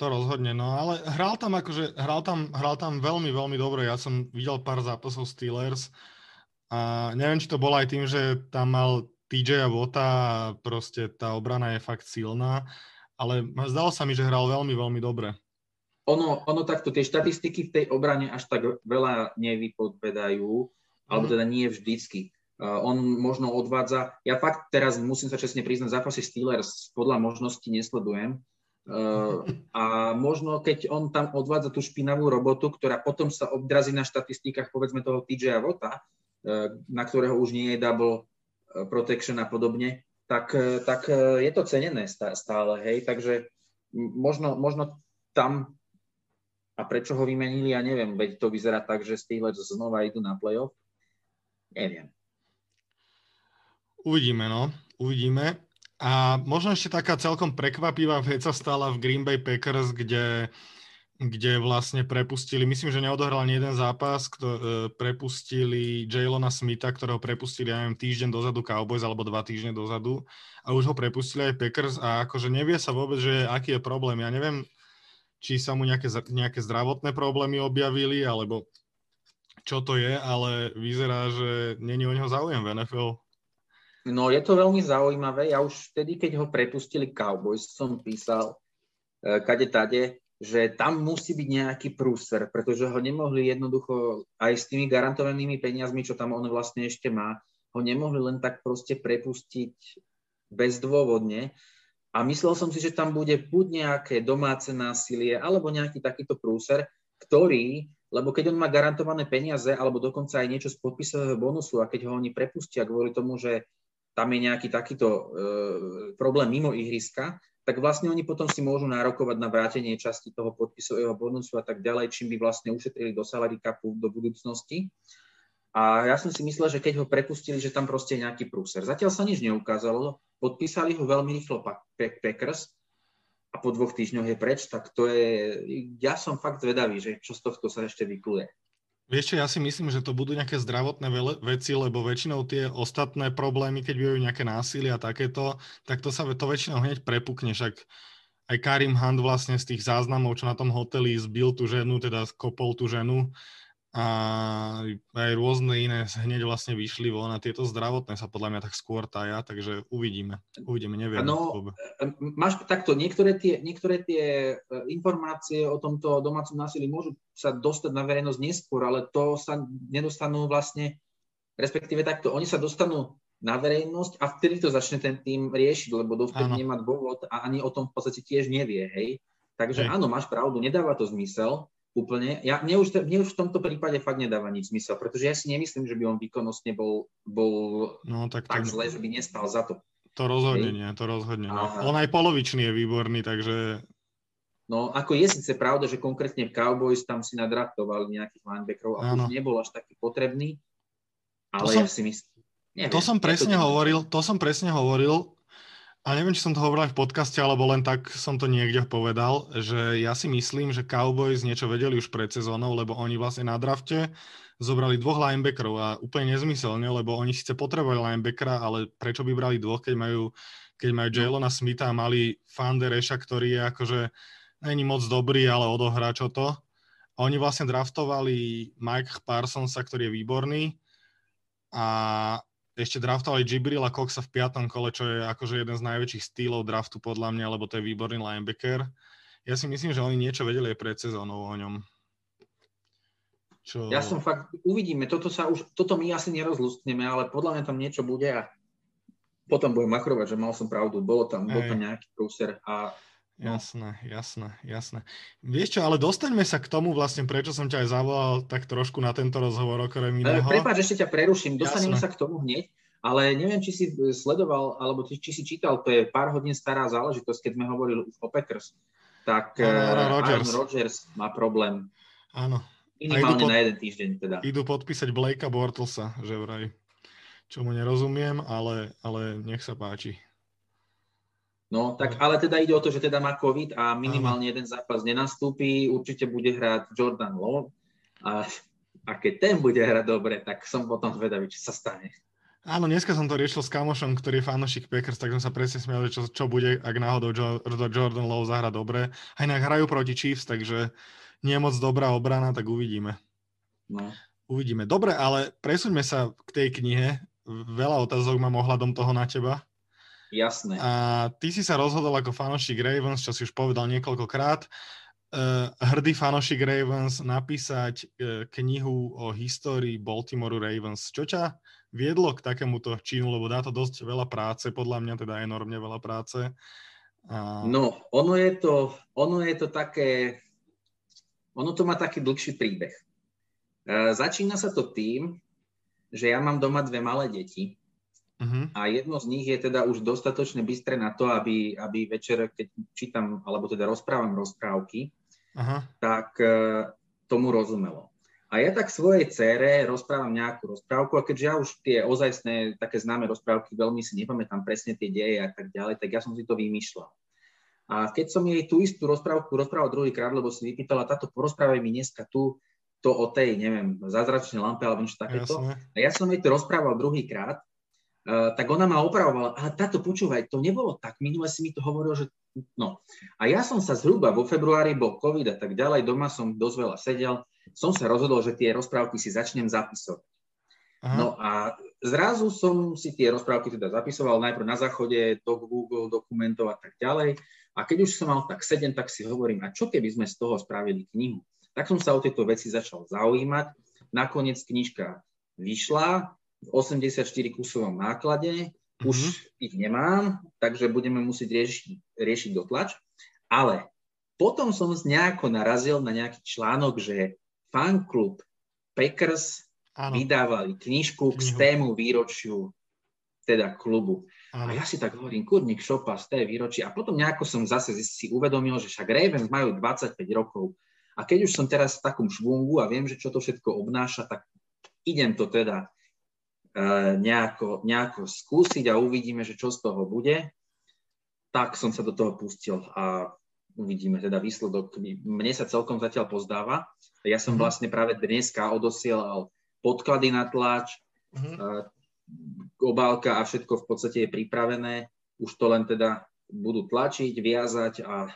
To rozhodne, no ale hral tam akože, hral tam, hral tam veľmi, veľmi dobre. Ja som videl pár zápasov Steelers a neviem, či to bolo aj tým, že tam mal TJ a Vota a proste tá obrana je fakt silná ale zdalo sa mi, že hral veľmi, veľmi dobre. Ono, ono takto, tie štatistiky v tej obrane až tak veľa nevypovedajú, mm. alebo mhm. teda nie vždycky. On možno odvádza, ja fakt teraz musím sa čestne priznať, zápasy Steelers podľa možnosti nesledujem, Uh, *laughs* a možno keď on tam odvádza tú špinavú robotu, ktorá potom sa obdrazí na štatistikách povedzme toho TJ Vota, uh, na ktorého už nie je double protection a podobne, tak, e, tak e, je to cenené stále, hej, takže možno, možno tam a prečo ho vymenili, ja neviem, veď to vyzerá tak, že Steelers znova idú na playoff, neviem. Uvidíme, no, uvidíme. A možno ešte taká celkom prekvapivá vec sa stala v Green Bay Packers, kde kde vlastne prepustili, myslím, že neodohral ani jeden zápas, kto, e, prepustili Jalona Smitha, ktorého prepustili, ja neviem, týždeň dozadu Cowboys, alebo dva týždne dozadu a už ho prepustili aj Packers a akože nevie sa vôbec, že aký je problém. Ja neviem, či sa mu nejaké, nejaké zdravotné problémy objavili, alebo čo to je, ale vyzerá, že není o neho záujem v NFL. No je to veľmi zaujímavé. Ja už vtedy, keď ho prepustili Cowboys, som písal e, kade tade, že tam musí byť nejaký prúser, pretože ho nemohli jednoducho aj s tými garantovanými peniazmi, čo tam on vlastne ešte má, ho nemohli len tak proste prepustiť bezdôvodne. A myslel som si, že tam bude buď nejaké domáce násilie, alebo nejaký takýto prúser, ktorý, lebo keď on má garantované peniaze, alebo dokonca aj niečo z podpisového bonusu, a keď ho oni prepustia kvôli tomu, že tam je nejaký takýto e, problém mimo ihriska, tak vlastne oni potom si môžu nárokovať na vrátenie časti toho podpisového bonusu a tak ďalej, čím by vlastne ušetrili do salary capu do budúcnosti. A ja som si myslel, že keď ho prepustili, že tam proste je nejaký prúser. Zatiaľ sa nič neukázalo, podpísali ho veľmi rýchlo Packers a po dvoch týždňoch je preč, tak to je, ja som fakt zvedavý, že čo z tohto sa ešte vykluje. Vieš čo, ja si myslím, že to budú nejaké zdravotné veci, lebo väčšinou tie ostatné problémy, keď budú nejaké násilie a takéto, tak to sa to väčšinou hneď prepukne, však aj Karim Hunt vlastne z tých záznamov, čo na tom hoteli zbil tú ženu, teda skopol tú ženu, a aj rôzne iné hneď vlastne vyšli von a tieto zdravotné sa podľa mňa tak skôr taja, takže uvidíme. Uvidíme, neviem. No, máš takto, niektoré tie, niektoré tie e, informácie o tomto domácom násilí môžu sa dostať na verejnosť neskôr, ale to sa nedostanú vlastne, respektíve takto, oni sa dostanú na verejnosť a vtedy to začne ten tým riešiť, lebo dovtedy nemá dôvod a ani o tom v podstate tiež nevie, hej. Takže hej. áno, máš pravdu, nedáva to zmysel, úplne. Ja, mne, už, mne už v tomto prípade fakt nedáva nič zmysel, pretože ja si nemyslím, že by on výkonnostne bol, bol no, tak, tak to... zle, že by nestal za to. To rozhodne nie, to rozhodne nie. On aj polovičný je výborný, takže... No, ako je síce pravda, že konkrétne Cowboys tam si nadraftovali nejakých linebackerov a už nebol až taký potrebný, ale som, ja si myslím... Neviem, to som presne to hovoril, to som presne hovoril, a neviem, či som to hovoril aj v podcaste, alebo len tak som to niekde povedal, že ja si myslím, že Cowboys niečo vedeli už pred sezónou, lebo oni vlastne na drafte zobrali dvoch linebackerov a úplne nezmyselne, lebo oni síce potrebovali linebackera, ale prečo by brali dvoch, keď majú, keď majú no. Jalona Smitha a mali Fandereša, ktorý je akože není moc dobrý, ale odohrá čo to. A oni vlastne draftovali Mike Parsonsa, ktorý je výborný a ešte draftovali Gibrila Coxa v piatom kole, čo je akože jeden z najväčších stýlov draftu podľa mňa, lebo to je výborný linebacker. Ja si myslím, že oni niečo vedeli aj pred sezónou o ňom. Čo... Ja som fakt, uvidíme, toto, sa už, toto my asi nerozlustneme, ale podľa mňa tam niečo bude a potom budem makrovať, že mal som pravdu, bolo tam, bol tam nejaký prúser a No. Jasné, jasné, jasné. Vieš čo, ale dostaňme sa k tomu vlastne, prečo som ťa aj zavolal tak trošku na tento rozhovor okrem iného. Prepáč, ešte ťa preruším, dostaneme jasné. sa k tomu hneď, ale neviem, či si sledoval, alebo či, či si čítal, to je pár hodín stará záležitosť, keď sme hovorili už o Packers, tak Aaron Rodgers. Aaron Rodgers má problém. Áno. Minimálne pod, na jeden týždeň teda. Idú podpísať Blakea Bortlesa, že vraj. Čo mu nerozumiem, ale, ale nech sa páči. No, tak ale teda ide o to, že teda má COVID a minimálne jeden zápas nenastúpi, určite bude hrať Jordan Love a, a keď ten bude hrať dobre, tak som potom zvedavý, čo sa stane. Áno, dneska som to riešil s kamošom, ktorý je fanošik Packers, tak som sa presne smial, čo, čo bude, ak náhodou Jordan Love zahra dobre. Aj inak hrajú proti Chiefs, takže nie je moc dobrá obrana, tak uvidíme. No. Uvidíme. Dobre, ale presuňme sa k tej knihe. Veľa otázok mám ohľadom toho na teba. Jasné. A ty si sa rozhodol ako fanošik Ravens, čo si už povedal niekoľkokrát, uh, hrdý fanošik Ravens napísať uh, knihu o histórii Baltimore Ravens. Čo ťa viedlo k takémuto činu, lebo dá to dosť veľa práce, podľa mňa teda enormne veľa práce. A... No, ono je, to, ono je to také, ono to má taký dlhší príbeh. Uh, začína sa to tým, že ja mám doma dve malé deti Uh-huh. A jedno z nich je teda už dostatočne bystré na to, aby, aby večer, keď čítam, alebo teda rozprávam rozprávky, uh-huh. tak uh, tomu rozumelo. A ja tak svojej cére rozprávam nejakú rozprávku a keďže ja už tie ozajstné, také známe rozprávky veľmi si nepamätám presne tie deje a tak ďalej, tak ja som si to vymýšľal. A keď som jej tú istú rozprávku rozprával druhýkrát, lebo si vypýtala, táto porozprávaj mi dneska tu to o tej, neviem, zázračnej lampe alebo niečo takéto. Jasne. A ja som jej to rozprával druhýkrát Uh, tak ona ma opravovala, ale táto počúvaj, to nebolo tak, minule si mi to hovoril, že no. A ja som sa zhruba vo februári, bol COVID a tak ďalej, doma som dosť veľa sedel, som sa rozhodol, že tie rozprávky si začnem zapisovať. Aha. No a zrazu som si tie rozprávky teda zapisoval najprv na záchode, do Google dokumentov a tak ďalej. A keď už som mal tak sedem, tak si hovorím, a čo keby sme z toho spravili knihu? Tak som sa o tieto veci začal zaujímať. Nakoniec knižka vyšla, v 84 kusovom náklade, mm-hmm. už ich nemám, takže budeme musieť riešiť, riešiť dotlač. Ale potom som nejako narazil na nejaký článok, že fanklub Packers Áno. vydávali knižku k tému výročiu teda klubu. Áno. A ja si tak hovorím, kurník šopa z té výročí. A potom nejako som zase si uvedomil, že však Ravens majú 25 rokov. A keď už som teraz v takom švungu a viem, že čo to všetko obnáša, tak idem to teda nejako, nejako skúsiť a uvidíme, že čo z toho bude. Tak som sa do toho pustil a uvidíme teda výsledok. Mne sa celkom zatiaľ pozdáva. Ja som mm-hmm. vlastne práve dneska odosielal podklady na tlač, mm-hmm. obálka a všetko v podstate je pripravené. Už to len teda budú tlačiť, viazať a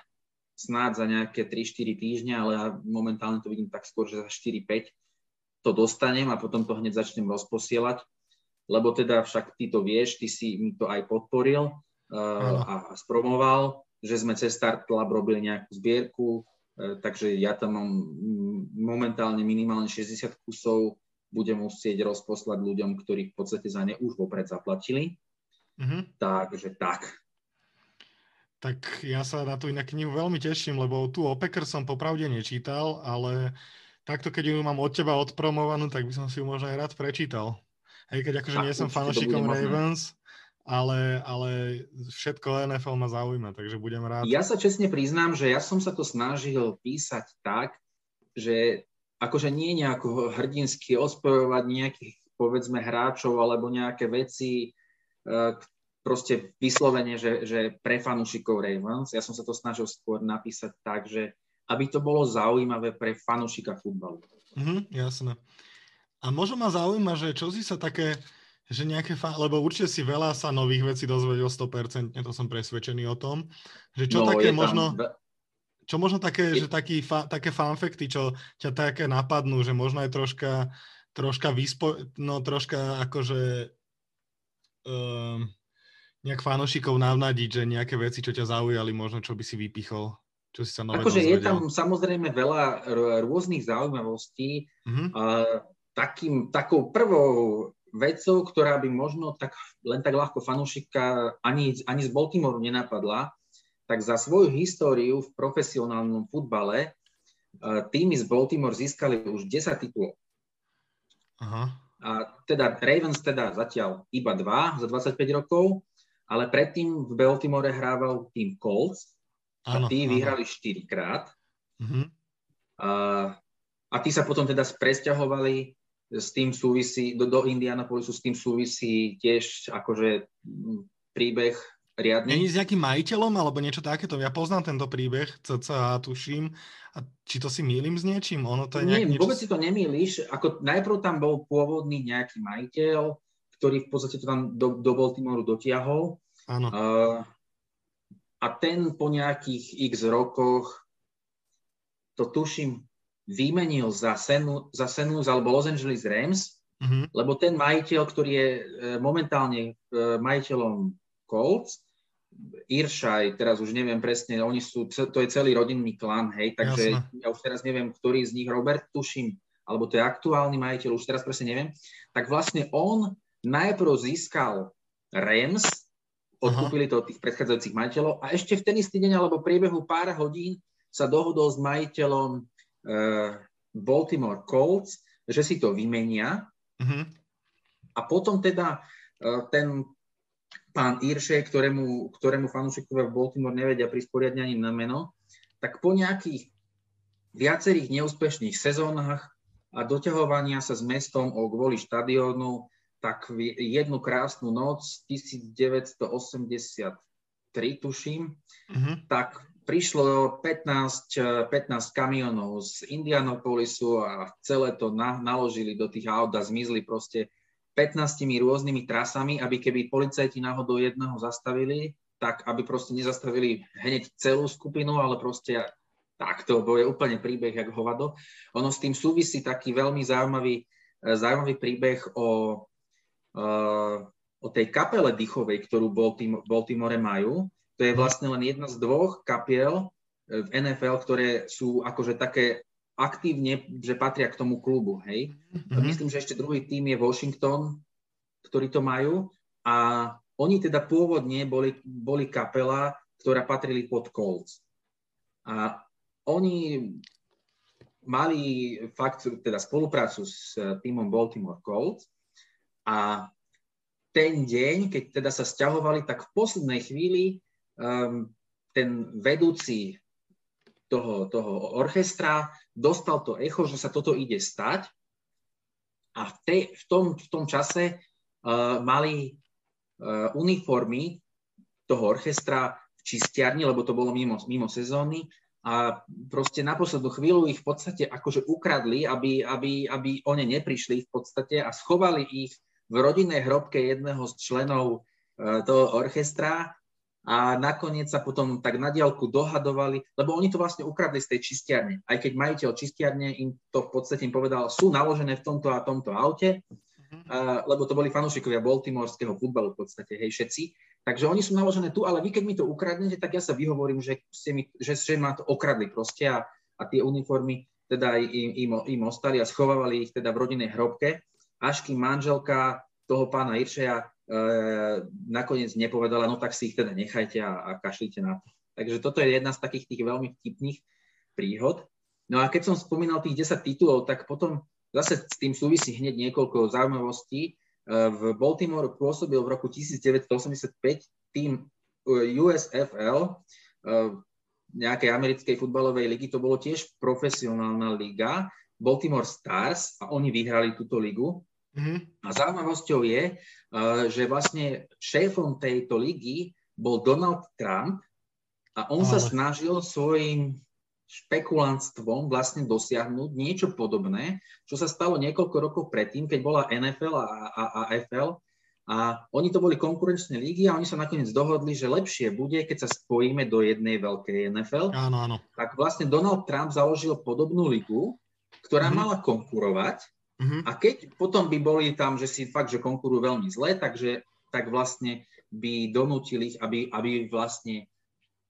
snáď za nejaké 3-4 týždne, ale ja momentálne to vidím tak skôr, že za 4-5 to dostanem a potom to hneď začnem rozposielať, lebo teda však ty to vieš, ty si mi to aj podporil uh, a, a spromoval, že sme cez Start Lab robili nejakú zbierku, uh, takže ja tam mám momentálne minimálne 60 kusov, budem musieť rozposlať ľuďom, ktorí v podstate za ne už vopred zaplatili. Mm-hmm. Takže tak. Tak ja sa na tú inak knihu veľmi teším, lebo tu o Packer som popravde nečítal, ale takto keď ju mám od teba odpromovanú, tak by som si ju možno aj rád prečítal. Hej, keď akože nie som fanošikom Ravens, ale, ale všetko NFL ma zaujíma, takže budem rád. Ja sa čestne priznám, že ja som sa to snažil písať tak, že akože nie nejako hrdinsky ospojovať nejakých povedzme hráčov alebo nejaké veci, eh, proste vyslovene, že, že pre fanúšikov Ravens. Ja som sa to snažil skôr napísať tak, že aby to bolo zaujímavé pre fanúšika futbalu. Mhm, jasné. A možno ma zaujíma, že čo si sa také, že nejaké, fa- lebo určite si veľa sa nových vecí dozvedel 100%, to som presvedčený o tom, že čo no, také možno... Čo možno také, je... že taký fa- také fanfekty, čo ťa také napadnú, že možno aj troška, troška vyspo, no troška akože um, nejak fanošikov navnadiť, že nejaké veci, čo ťa zaujali, možno čo by si vypichol? Čo si sa nové akože je tam samozrejme veľa rôznych zaujímavostí. Mm-hmm. A takým, takou prvou vecou, ktorá by možno tak, len tak ľahko fanúšika ani, ani z Baltimore nenapadla, tak za svoju históriu v profesionálnom futbale týmy z Baltimore získali už 10 titulov. Aha. A teda Ravens teda zatiaľ iba dva za 25 rokov ale predtým v Baltimore hrával tým Colts a tí áno. vyhrali 4 krát. Mm-hmm. A, a tí sa potom teda presťahovali s tým súvisí, do, do Indianapolisu s tým súvisí tiež akože príbeh riadny. Není s nejakým majiteľom alebo niečo takéto? Ja poznám tento príbeh, cca tuším. A či to si mýlim s niečím? Ono to je Nie, niečo... vôbec si to nemýliš. Ako najprv tam bol pôvodný nejaký majiteľ, ktorý v podstate to tam do, do Baltimoreu dotiahol. Áno. Uh, a ten po nejakých x rokoch, to tuším, vymenil za Senu, za Senu alebo Los Angeles Rams, uh-huh. lebo ten majiteľ, ktorý je uh, momentálne uh, majiteľom Colts, Iršaj, teraz už neviem presne, oni sú, to je celý rodinný klan, hej, takže Jasne. ja už teraz neviem, ktorý z nich, Robert, tuším, alebo to je aktuálny majiteľ, už teraz presne neviem, tak vlastne on najprv získal Rams, odkúpili to od tých predchádzajúcich majiteľov a ešte v ten istý deň alebo priebehu pár hodín sa dohodol s majiteľom Baltimore Colts, že si to vymenia uh-huh. a potom teda uh, ten pán Irše, ktorému, ktorému fanúšikovia v Baltimore nevedia prisporiadne ani na meno, tak po nejakých viacerých neúspešných sezónach a doťahovania sa s mestom o kvôli štadiónu tak v jednu krásnu noc 1983, tuším, uh-huh. tak prišlo 15, 15 kamionov z Indianapolisu a celé to na, naložili do tých aut a zmizli proste 15 rôznymi trasami, aby keby policajti náhodou jedného zastavili, tak aby proste nezastavili hneď celú skupinu, ale proste takto, bo je úplne príbeh jak hovado. Ono s tým súvisí taký veľmi zaujímavý, zaujímavý príbeh o o tej kapele dýchovej, ktorú Baltimore majú. To je vlastne len jedna z dvoch kapiel e, v NFL, ktoré sú akože také aktívne, že patria k tomu klubu, hej. Mm-hmm. Myslím, že ešte druhý tým je Washington, ktorí to majú a oni teda pôvodne boli, boli kapela, ktorá patrili pod Colts. A oni mali fakt teda spoluprácu s týmom Baltimore Colts a ten deň, keď teda sa sťahovali, tak v poslednej chvíli um, ten vedúci toho, toho orchestra dostal to echo, že sa toto ide stať. A v, tej, v, tom, v tom čase uh, mali uh, uniformy toho orchestra v čistiarni, lebo to bolo mimo, mimo sezóny. A proste na poslednú chvíľu ich v podstate akože ukradli, aby, aby, aby oni neprišli v podstate a schovali ich v rodinnej hrobke jedného z členov e, toho orchestra a nakoniec sa potom tak na diálku dohadovali, lebo oni to vlastne ukradli z tej čistiarne. Aj keď majiteľ čistiarne im to v podstate im povedal, sú naložené v tomto a tomto aute, uh, lebo to boli fanúšikovia baltimorského futbalu v podstate, hej, všetci. Takže oni sú naložené tu, ale vy keď mi to ukradnete, tak ja sa vyhovorím, že, ste mi, že, že ma to okradli proste a, a tie uniformy teda im, im, im ostali a schovávali ich teda v rodinnej hrobke, až kým manželka toho pána Iršeja nakoniec nepovedala, no tak si ich teda nechajte a, a kašlite na to. Takže toto je jedna z takých tých veľmi vtipných príhod. No a keď som spomínal tých 10 titulov, tak potom zase s tým súvisí hneď niekoľko zaujímavostí. E, v Baltimore pôsobil v roku 1985 tým USFL, e, nejakej americkej futbalovej ligy, to bolo tiež profesionálna liga, Baltimore Stars a oni vyhrali túto ligu. Mm-hmm. A zaujímavosťou je, uh, že vlastne šéfom tejto ligy bol Donald Trump a on Ale... sa snažil svojim špekulantstvom vlastne dosiahnuť niečo podobné, čo sa stalo niekoľko rokov predtým, keď bola NFL a, a, a FL. A oni to boli konkurenčné lígy a oni sa nakoniec dohodli, že lepšie bude, keď sa spojíme do jednej veľkej NFL. Áno, áno. Tak vlastne Donald Trump založil podobnú ligu, ktorá mm-hmm. mala konkurovať Uh-huh. A keď potom by boli tam, že si fakt, že konkurujú veľmi zle, takže tak vlastne by donútili aby, aby vlastne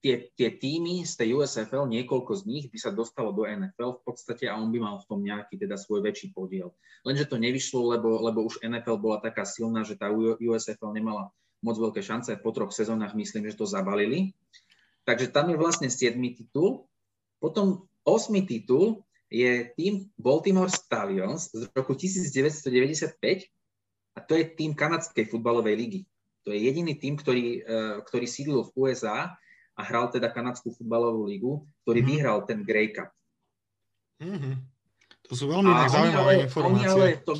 tie, tie týmy z tej USFL, niekoľko z nich by sa dostalo do NFL v podstate a on by mal v tom nejaký teda svoj väčší podiel. Lenže to nevyšlo, lebo, lebo už NFL bola taká silná, že tá USFL nemala moc veľké šance. Po troch sezónach myslím, že to zabalili. Takže tam je vlastne 7. titul. Potom 8. titul je tým Baltimore Stallions z roku 1995 a to je tým kanadskej futbalovej ligy. To je jediný tým, ktorý, uh, ktorý sídlil v USA a hral teda kanadskú futbalovú ligu, ktorý mm-hmm. vyhral ten Grey Cup. Mm-hmm. To sú veľmi a zaujímavé ale, informácie. ale to,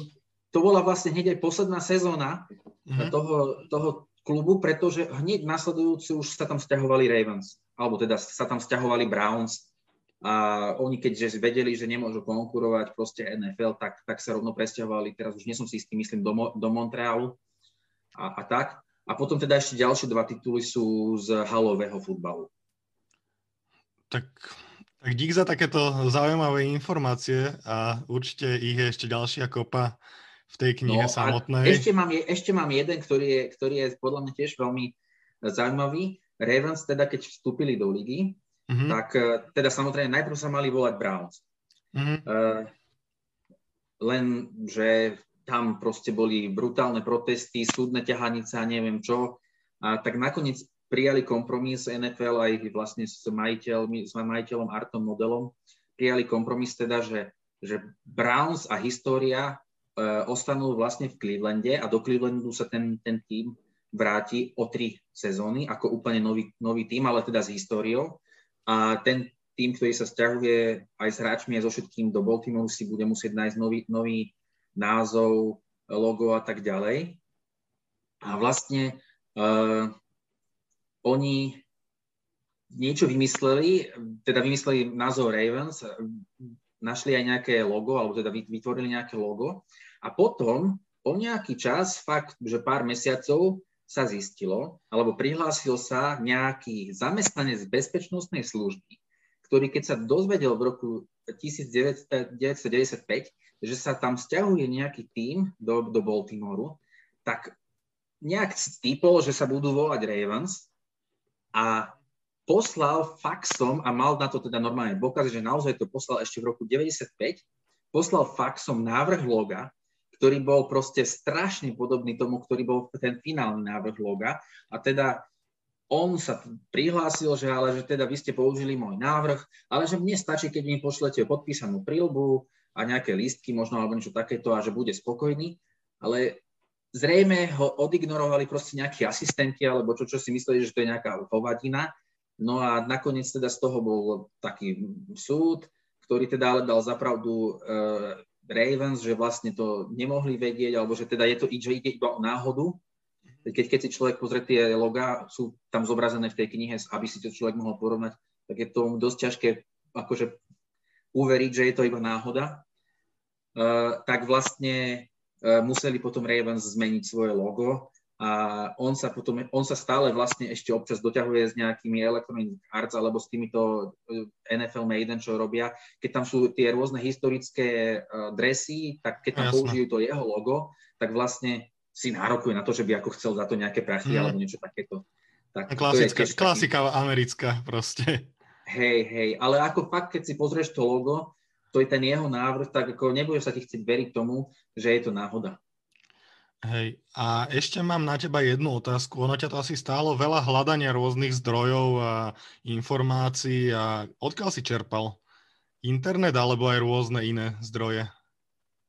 to bola vlastne hneď aj posledná sezóna mm-hmm. toho, toho klubu, pretože hneď nasledujúci už sa tam stiahovali Ravens, alebo teda sa tam stiahovali Browns, a oni keďže vedeli, že nemôžu konkurovať proste NFL, tak, tak sa rovno presťahovali, teraz už nie som si istý, myslím, do, do Montrealu a, a tak. A potom teda ešte ďalšie dva tituly sú z halového futbalu. Tak, tak dík za takéto zaujímavé informácie a určite ich je ešte ďalšia kopa v tej knihe no, samotnej. Ešte mám, ešte mám jeden, ktorý je, ktorý je podľa mňa tiež veľmi zaujímavý. Ravens teda, keď vstúpili do ligy, mm-hmm. tak e, teda samozrejme najprv sa mali volať Browns. Mm-hmm. Len, že tam proste boli brutálne protesty, súdne ťahanice a neviem čo. A tak nakoniec prijali kompromis NFL aj vlastne s, majiteľmi, s majiteľom Artom Modelom. Prijali kompromis teda, že, že Browns a história uh, ostanú vlastne v Clevelande a do Clevelandu sa ten, ten tým vráti o tri sezóny ako úplne nový, nový tým, ale teda s históriou a ten tým, ktorý sa stiahuje aj s hráčmi, aj so všetkým do Baltimore si bude musieť nájsť nový, nový názov, logo a tak ďalej. A vlastne uh, oni niečo vymysleli, teda vymysleli názov Ravens, našli aj nejaké logo, alebo teda vytvorili nejaké logo a potom o nejaký čas, fakt, že pár mesiacov, sa zistilo, alebo prihlásil sa nejaký zamestnanec bezpečnostnej služby, ktorý keď sa dozvedel v roku 1995, že sa tam stiahuje nejaký tím do, do Baltimoru, tak nejak stýpol, že sa budú volať Ravens a poslal faxom, a mal na to teda normálne dôkaz, že naozaj to poslal ešte v roku 95, poslal faxom návrh loga, ktorý bol proste strašne podobný tomu, ktorý bol ten finálny návrh loga. A teda on sa prihlásil, že ale že teda vy ste použili môj návrh, ale že mne stačí, keď mi pošlete podpísanú prílbu a nejaké lístky možno alebo niečo takéto a že bude spokojný. Ale zrejme ho odignorovali proste nejakí asistenti alebo čo, čo si mysleli, že to je nejaká hovadina. No a nakoniec teda z toho bol taký súd, ktorý teda ale dal zapravdu e, Ravens, že vlastne to nemohli vedieť, alebo že teda je to, že ide iba o náhodu. keď, keď si človek pozrie tie logá, sú tam zobrazené v tej knihe, aby si to človek mohol porovnať, tak je to dosť ťažké akože uveriť, že je to iba náhoda. Uh, tak vlastne uh, museli potom Ravens zmeniť svoje logo a on sa potom, on sa stále vlastne ešte občas doťahuje s nejakými Electronic Arts alebo s týmito e, NFL Maiden, čo robia. Keď tam sú tie rôzne historické uh, dresy, tak keď tam Jasne. použijú to jeho logo, tak vlastne si nárokuje na to, že by ako chcel za to nejaké prachy mm. alebo niečo takéto. Tak, Klasická, to klasika taký... americká proste. Hej, hej, ale ako fakt, keď si pozrieš to logo, to je ten jeho návrh, tak ako nebudeš sa ti chcieť veriť tomu, že je to náhoda. Hej, a ešte mám na teba jednu otázku. Ono ťa to asi stálo veľa hľadania rôznych zdrojov a informácií a odkiaľ si čerpal? Internet alebo aj rôzne iné zdroje?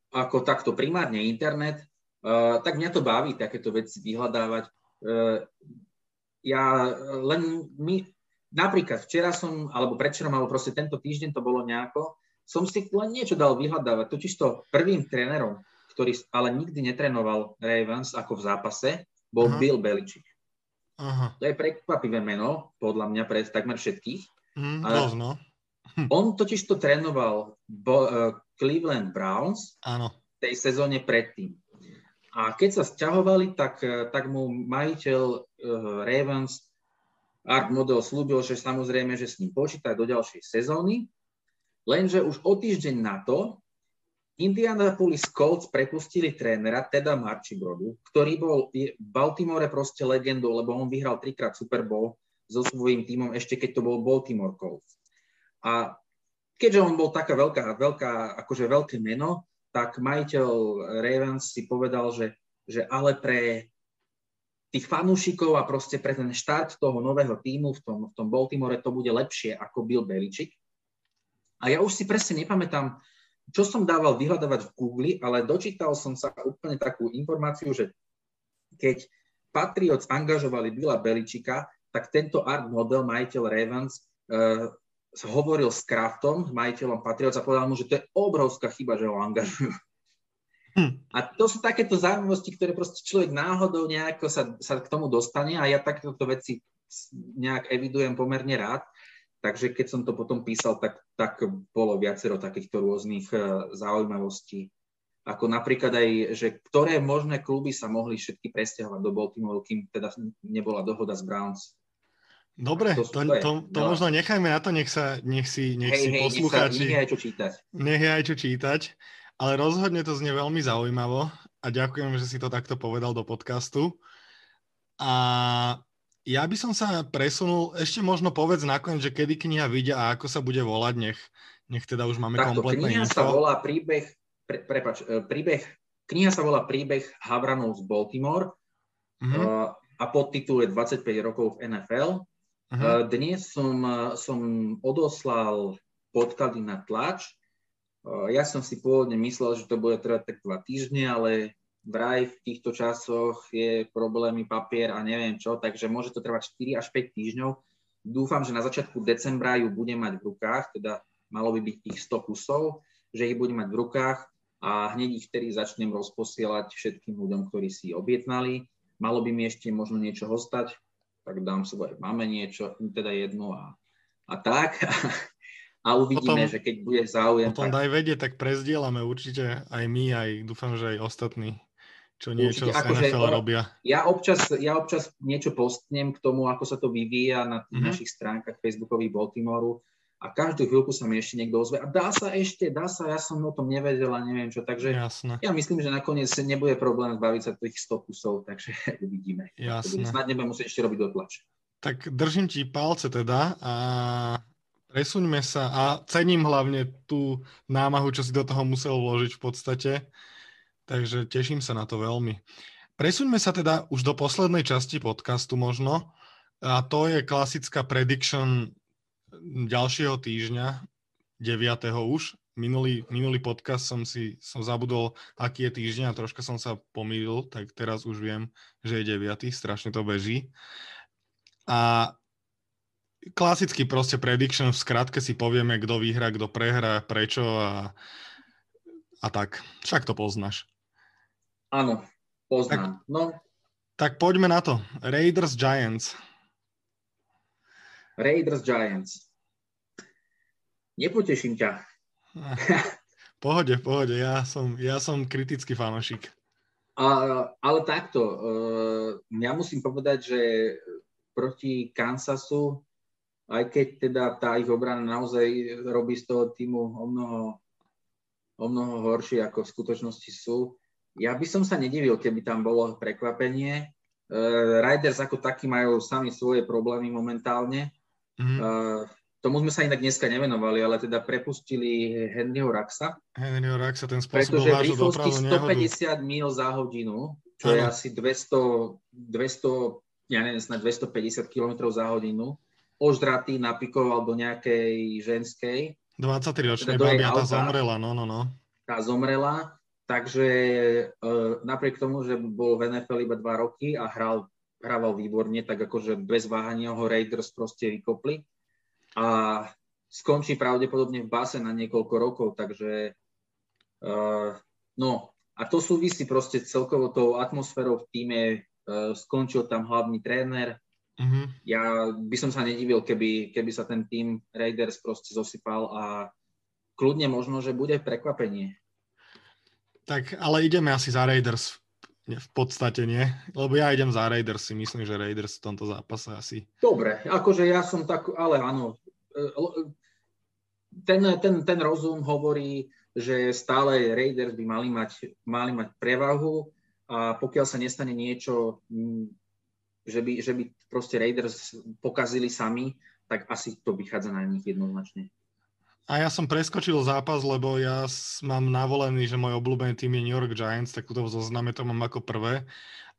Ako takto primárne internet, Uh, tak mňa to baví takéto veci vyhľadávať. Uh, ja len my, napríklad včera som, alebo predčerom, alebo proste tento týždeň to bolo nejako, som si len niečo dal vyhľadávať. Totiž to prvým trénerom, ktorý ale nikdy netrenoval Ravens ako v zápase, bol Aha. Bill Belichick. Aha. To je prekvapivé meno, podľa mňa pre takmer všetkých. Mm, ale no. hm. On totiž to trénoval bo, uh, Cleveland Browns Áno. v tej sezóne predtým. A keď sa sťahovali, tak, eh, tak mu majiteľ uh, Ravens Art Model slúbil, že samozrejme, že s ním počíta do ďalšej sezóny, lenže už o týždeň na to Indianapolis Colts prepustili trénera Teda Marchibrodu, ktorý bol v Baltimore proste legendou, lebo on vyhral trikrát Super Bowl so svojím tímom, ešte keď to bol Baltimore Colts. A keďže on bol taká veľká, veľká, akože veľké meno, tak majiteľ Ravens si povedal, že, že ale pre tých fanúšikov a proste pre ten štart toho nového týmu v tom, v tom Baltimore to bude lepšie ako Bill Belichick. A ja už si presne nepamätám, čo som dával vyhľadávať v Google, ale dočítal som sa úplne takú informáciu, že keď Patriots angažovali Billa Beličika, tak tento art model, majiteľ Ravens, uh, hovoril s Kraftom, majiteľom Patriots a povedal mu, že to je obrovská chyba, že ho angažujú. Hm. A to sú takéto zaujímavosti, ktoré proste človek náhodou nejako sa, sa k tomu dostane a ja takéto veci nejak evidujem pomerne rád. Takže keď som to potom písal, tak, tak bolo viacero takýchto rôznych uh, zaujímavostí. Ako napríklad aj, že ktoré možné kluby sa mohli všetky presťahovať do Baltimore, kým teda nebola dohoda s Browns. Dobre, to, to, to, to no. možno nechajme na to, nech, sa, nech si, nech hej, si hej, poslucháči... Nech, nech aj čo čítať. Nech je aj čo čítať, ale rozhodne to znie veľmi zaujímavo a ďakujem, že si to takto povedal do podcastu. A ja by som sa presunul, ešte možno povedz nakoniec, že kedy kniha vyjde a ako sa bude volať, nech, nech teda už máme Takto, kompletné kniha info. sa volá príbeh, pre, prepač, e, príbeh, kniha sa volá príbeh Havranov z Baltimore mm-hmm. uh, a podtitul je 25 rokov v NFL Uh-huh. Dnes som, som odoslal podklady na tlač. Ja som si pôvodne myslel, že to bude trvať tak dva týždne, ale vraj v týchto časoch je problémy papier a neviem čo, takže môže to trvať 4 až 5 týždňov. Dúfam, že na začiatku decembra ju budem mať v rukách, teda malo by byť tých 100 kusov, že ich budem mať v rukách a hneď ich vtedy začnem rozposielať všetkým ľuďom, ktorí si objednali. Malo by mi ešte možno niečo ostať, tak dám svoje máme niečo, teda jedno a, a tak. *laughs* A uvidíme, potom, že keď bude záujem. Potom tak... daj vedieť, tak prezdielame určite aj my, aj dúfam, že aj ostatní, čo niečo určite, akože, robia. Ja občas, ja občas niečo postnem k tomu, ako sa to vyvíja na mm-hmm. našich stránkach Facebookových Baltimoru a každú chvíľku sa mi ešte niekto ozve a dá sa ešte, dá sa, ja som o tom nevedel a neviem čo, takže Jasne. ja myslím, že nakoniec nebude problém zbaviť sa tých 100 kusov, takže *laughs* uvidíme. Jasne. Snad nebudem musieť ešte robiť dotlač. Tak držím ti palce teda a presuňme sa a cením hlavne tú námahu, čo si do toho musel vložiť v podstate, takže teším sa na to veľmi. Presuňme sa teda už do poslednej časti podcastu možno a to je klasická prediction ďalšieho týždňa, 9. už. Minulý, minulý podcast som si som zabudol, aký je týždeň a troška som sa pomýlil, tak teraz už viem, že je 9. Strašne to beží. A klasicky proste prediction, v skratke si povieme, kto vyhrá, kto prehrá, prečo a, a tak. Však to poznáš. Áno, poznám. Tak, no. Tak poďme na to. Raiders Giants. Raiders Giants. Nepoteším ťa. *laughs* Pohode, pohode. Ja som, ja som kritický fanošik. A, ale takto, uh, ja musím povedať, že proti Kansasu, aj keď teda tá ich obrana naozaj robí z toho týmu o mnoho, o mnoho horšie, ako v skutočnosti sú, ja by som sa nedivil, keby tam bolo prekvapenie. Uh, Riders ako takí majú sami svoje problémy momentálne. Mm-hmm. Uh, tomu sme sa inak dneska nevenovali, ale teda prepustili Henryho Raxa. Henryho Raxa, ten spôsobil Pretože v rýchlosti 150 mil za hodinu, čo ano. je asi 200, 200, ja neviem, snad 250 km za hodinu, ožratý napikoval do nejakej ženskej. 23-ročnej teda babia, tá zomrela, no, no, no. Tá zomrela, takže e, napriek tomu, že bol v NFL iba dva roky a hral, hrával výborne, tak akože bez váhania ho Raiders proste vykopli a skončí pravdepodobne v base na niekoľko rokov, takže uh, no a to súvisí proste celkovo tou atmosférou v týme, uh, skončil tam hlavný tréner, mm-hmm. ja by som sa nedivil, keby, keby sa ten tým Raiders proste zosypal a kľudne možno, že bude prekvapenie. Tak, ale ideme asi za Raiders v podstate nie, lebo ja idem za Raiders, si myslím, že Raiders v tomto zápase asi. Dobre, akože ja som tak, ale áno, ten, ten, ten rozum hovorí, že stále Raiders by mali mať, mali mať prevahu a pokiaľ sa nestane niečo, že by, že by proste Raiders pokazili sami, tak asi to vychádza na nich jednoznačne. A ja som preskočil zápas, lebo ja mám navolený, že môj obľúbený tým je New York Giants, tak túto v zozname to mám ako prvé.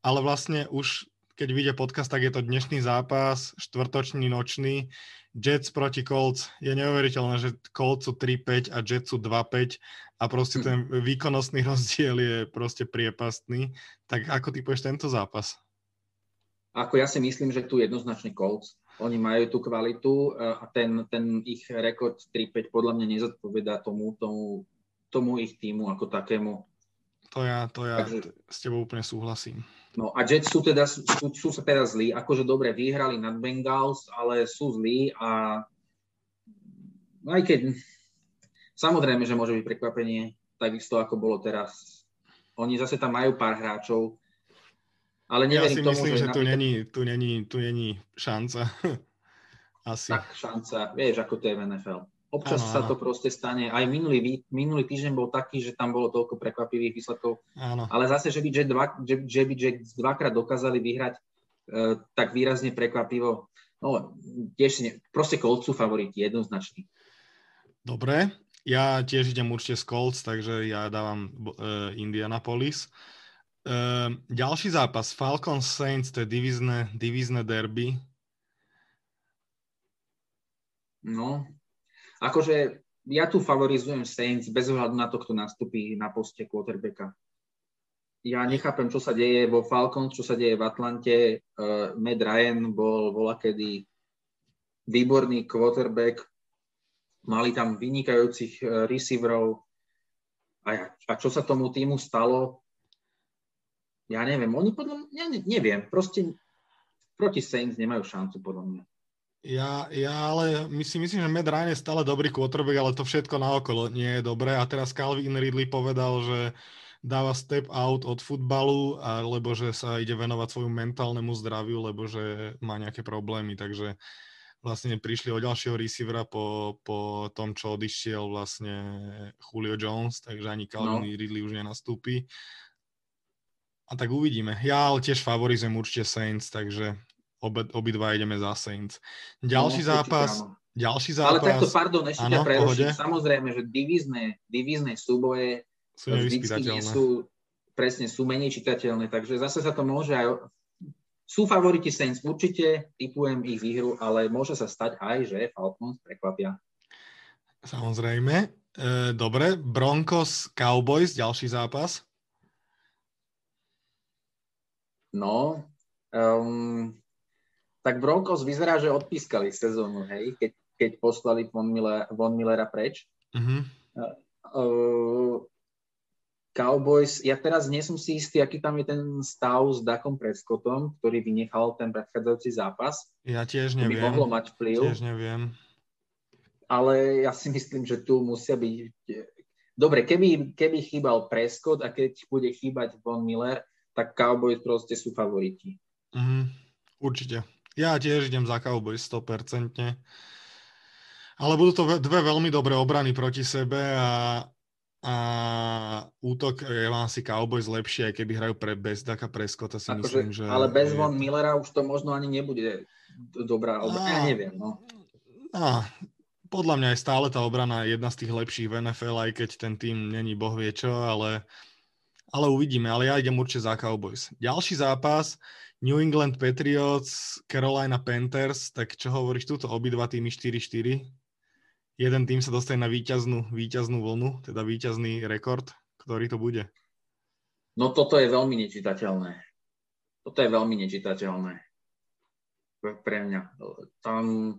Ale vlastne už keď vyjde podcast, tak je to dnešný zápas, štvrtočný, nočný. Jets proti Colts. Je neuveriteľné, že Colts sú 3-5 a Jets sú 2-5 a proste ten výkonnostný *laughs* rozdiel je proste priepastný. Tak ako ty povieš tento zápas? Ako ja si myslím, že tu jednoznačne Colts. Oni majú tú kvalitu a ten, ten ich rekord 3-5 podľa mňa nezodpovedá tomu, tomu, tomu ich týmu ako takému. To ja, to ja Takže, s tebou úplne súhlasím. No a Jets sú teda, sú, sú sa teda zlí. Akože dobre, vyhrali nad Bengals, ale sú zlí a aj keď samozrejme, že môže byť prekvapenie, takisto ako bolo teraz. Oni zase tam majú pár hráčov, ale ja si tomu, myslím, že, že tu, není, tu, není, tu není šanca. *laughs* Asi. Tak šanca, vieš, ako to je v NFL. Občas ano, sa to proste stane. Aj minulý, minulý týždeň bol taký, že tam bolo toľko prekvapivých výsledkov. Ano. Ale zase, že by Jet, dva, že, že by dvakrát dokázali vyhrať e, tak výrazne prekvapivo. No, tiež ne, proste Colts sú favoriti, jednoznačný. Dobre, ja tiež idem určite z Colts, takže ja dávam e, Indianapolis. E, ďalší zápas, Falcons Saints, to je divízne, divízne derby. No, Akože ja tu favorizujem Saints bez ohľadu na to, kto nastupí na poste quarterbacka. Ja nechápem, čo sa deje vo Falcons, čo sa deje v Atlante. Uh, Matt Ryan bol volakedy výborný quarterback, mali tam vynikajúcich uh, receiverov. A, a čo sa tomu týmu stalo, ja neviem. Oni podľa mňa, ne, neviem, proste proti Saints nemajú šancu podľa mňa. Ja, ja ale my si myslím, že Matt Ryan je stále dobrý quarterback, ale to všetko naokolo nie je dobré. A teraz Calvin Ridley povedal, že dáva step out od futbalu, alebo že sa ide venovať svojmu mentálnemu zdraviu, lebo že má nejaké problémy. Takže vlastne prišli o ďalšieho receivera po, po tom, čo odišiel vlastne Julio Jones, takže ani Calvin no. Ridley už nenastúpi. A tak uvidíme. Ja ale tiež favorizujem určite Saints, takže obe, obidva ideme za Saints. Ďalší no, zápas, určite, ďalší zápas. Ale takto, pardon, ešte ťa preruším. Samozrejme, že divízne, divízne súboje sú vždycky sú, presne, sú menej čitateľné, takže zase sa to môže aj sú favoriti Saints, určite typujem ich výhru, ale môže sa stať aj, že Falcons prekvapia. Samozrejme. E, dobre, Broncos Cowboys, ďalší zápas. No, um, tak Broncos vyzerá, že odpískali sezónu, hej, keď, keď poslali Von, Miller, Von Millera preč. Mm-hmm. Uh, Cowboys, ja teraz nie som si istý, aký tam je ten stav s Dakom Prescottom, ktorý vynechal ten predchádzajúci zápas. Ja tiež neviem. By mohlo mať vplyv. Tiež neviem. Ale ja si myslím, že tu musia byť... Dobre, keby, keby chýbal Prescott a keď bude chýbať Von Miller, tak Cowboys proste sú favoriti. Mm, určite. Ja tiež idem za Cowboys 100%. Ale budú to dve veľmi dobré obrany proti sebe a a útok je vám asi Cowboys lepšie, aj keby hrajú pre Bezdaka Prescott, si akože, myslím, že... Ale bez Von Millera už to možno ani nebude dobrá obrana, ja neviem, no. A, podľa mňa je stále tá obrana jedna z tých lepších v NFL, aj keď ten tým není boh vie čo, ale, ale uvidíme. Ale ja idem určite za Cowboys. Ďalší zápas, New England Patriots, Carolina Panthers, tak čo hovoríš túto obidva týmy 4-4? jeden tým sa dostane na víťaznú, víťaznú vlnu, teda víťazný rekord, ktorý to bude? No toto je veľmi nečitateľné. Toto je veľmi nečitateľné pre mňa. Tam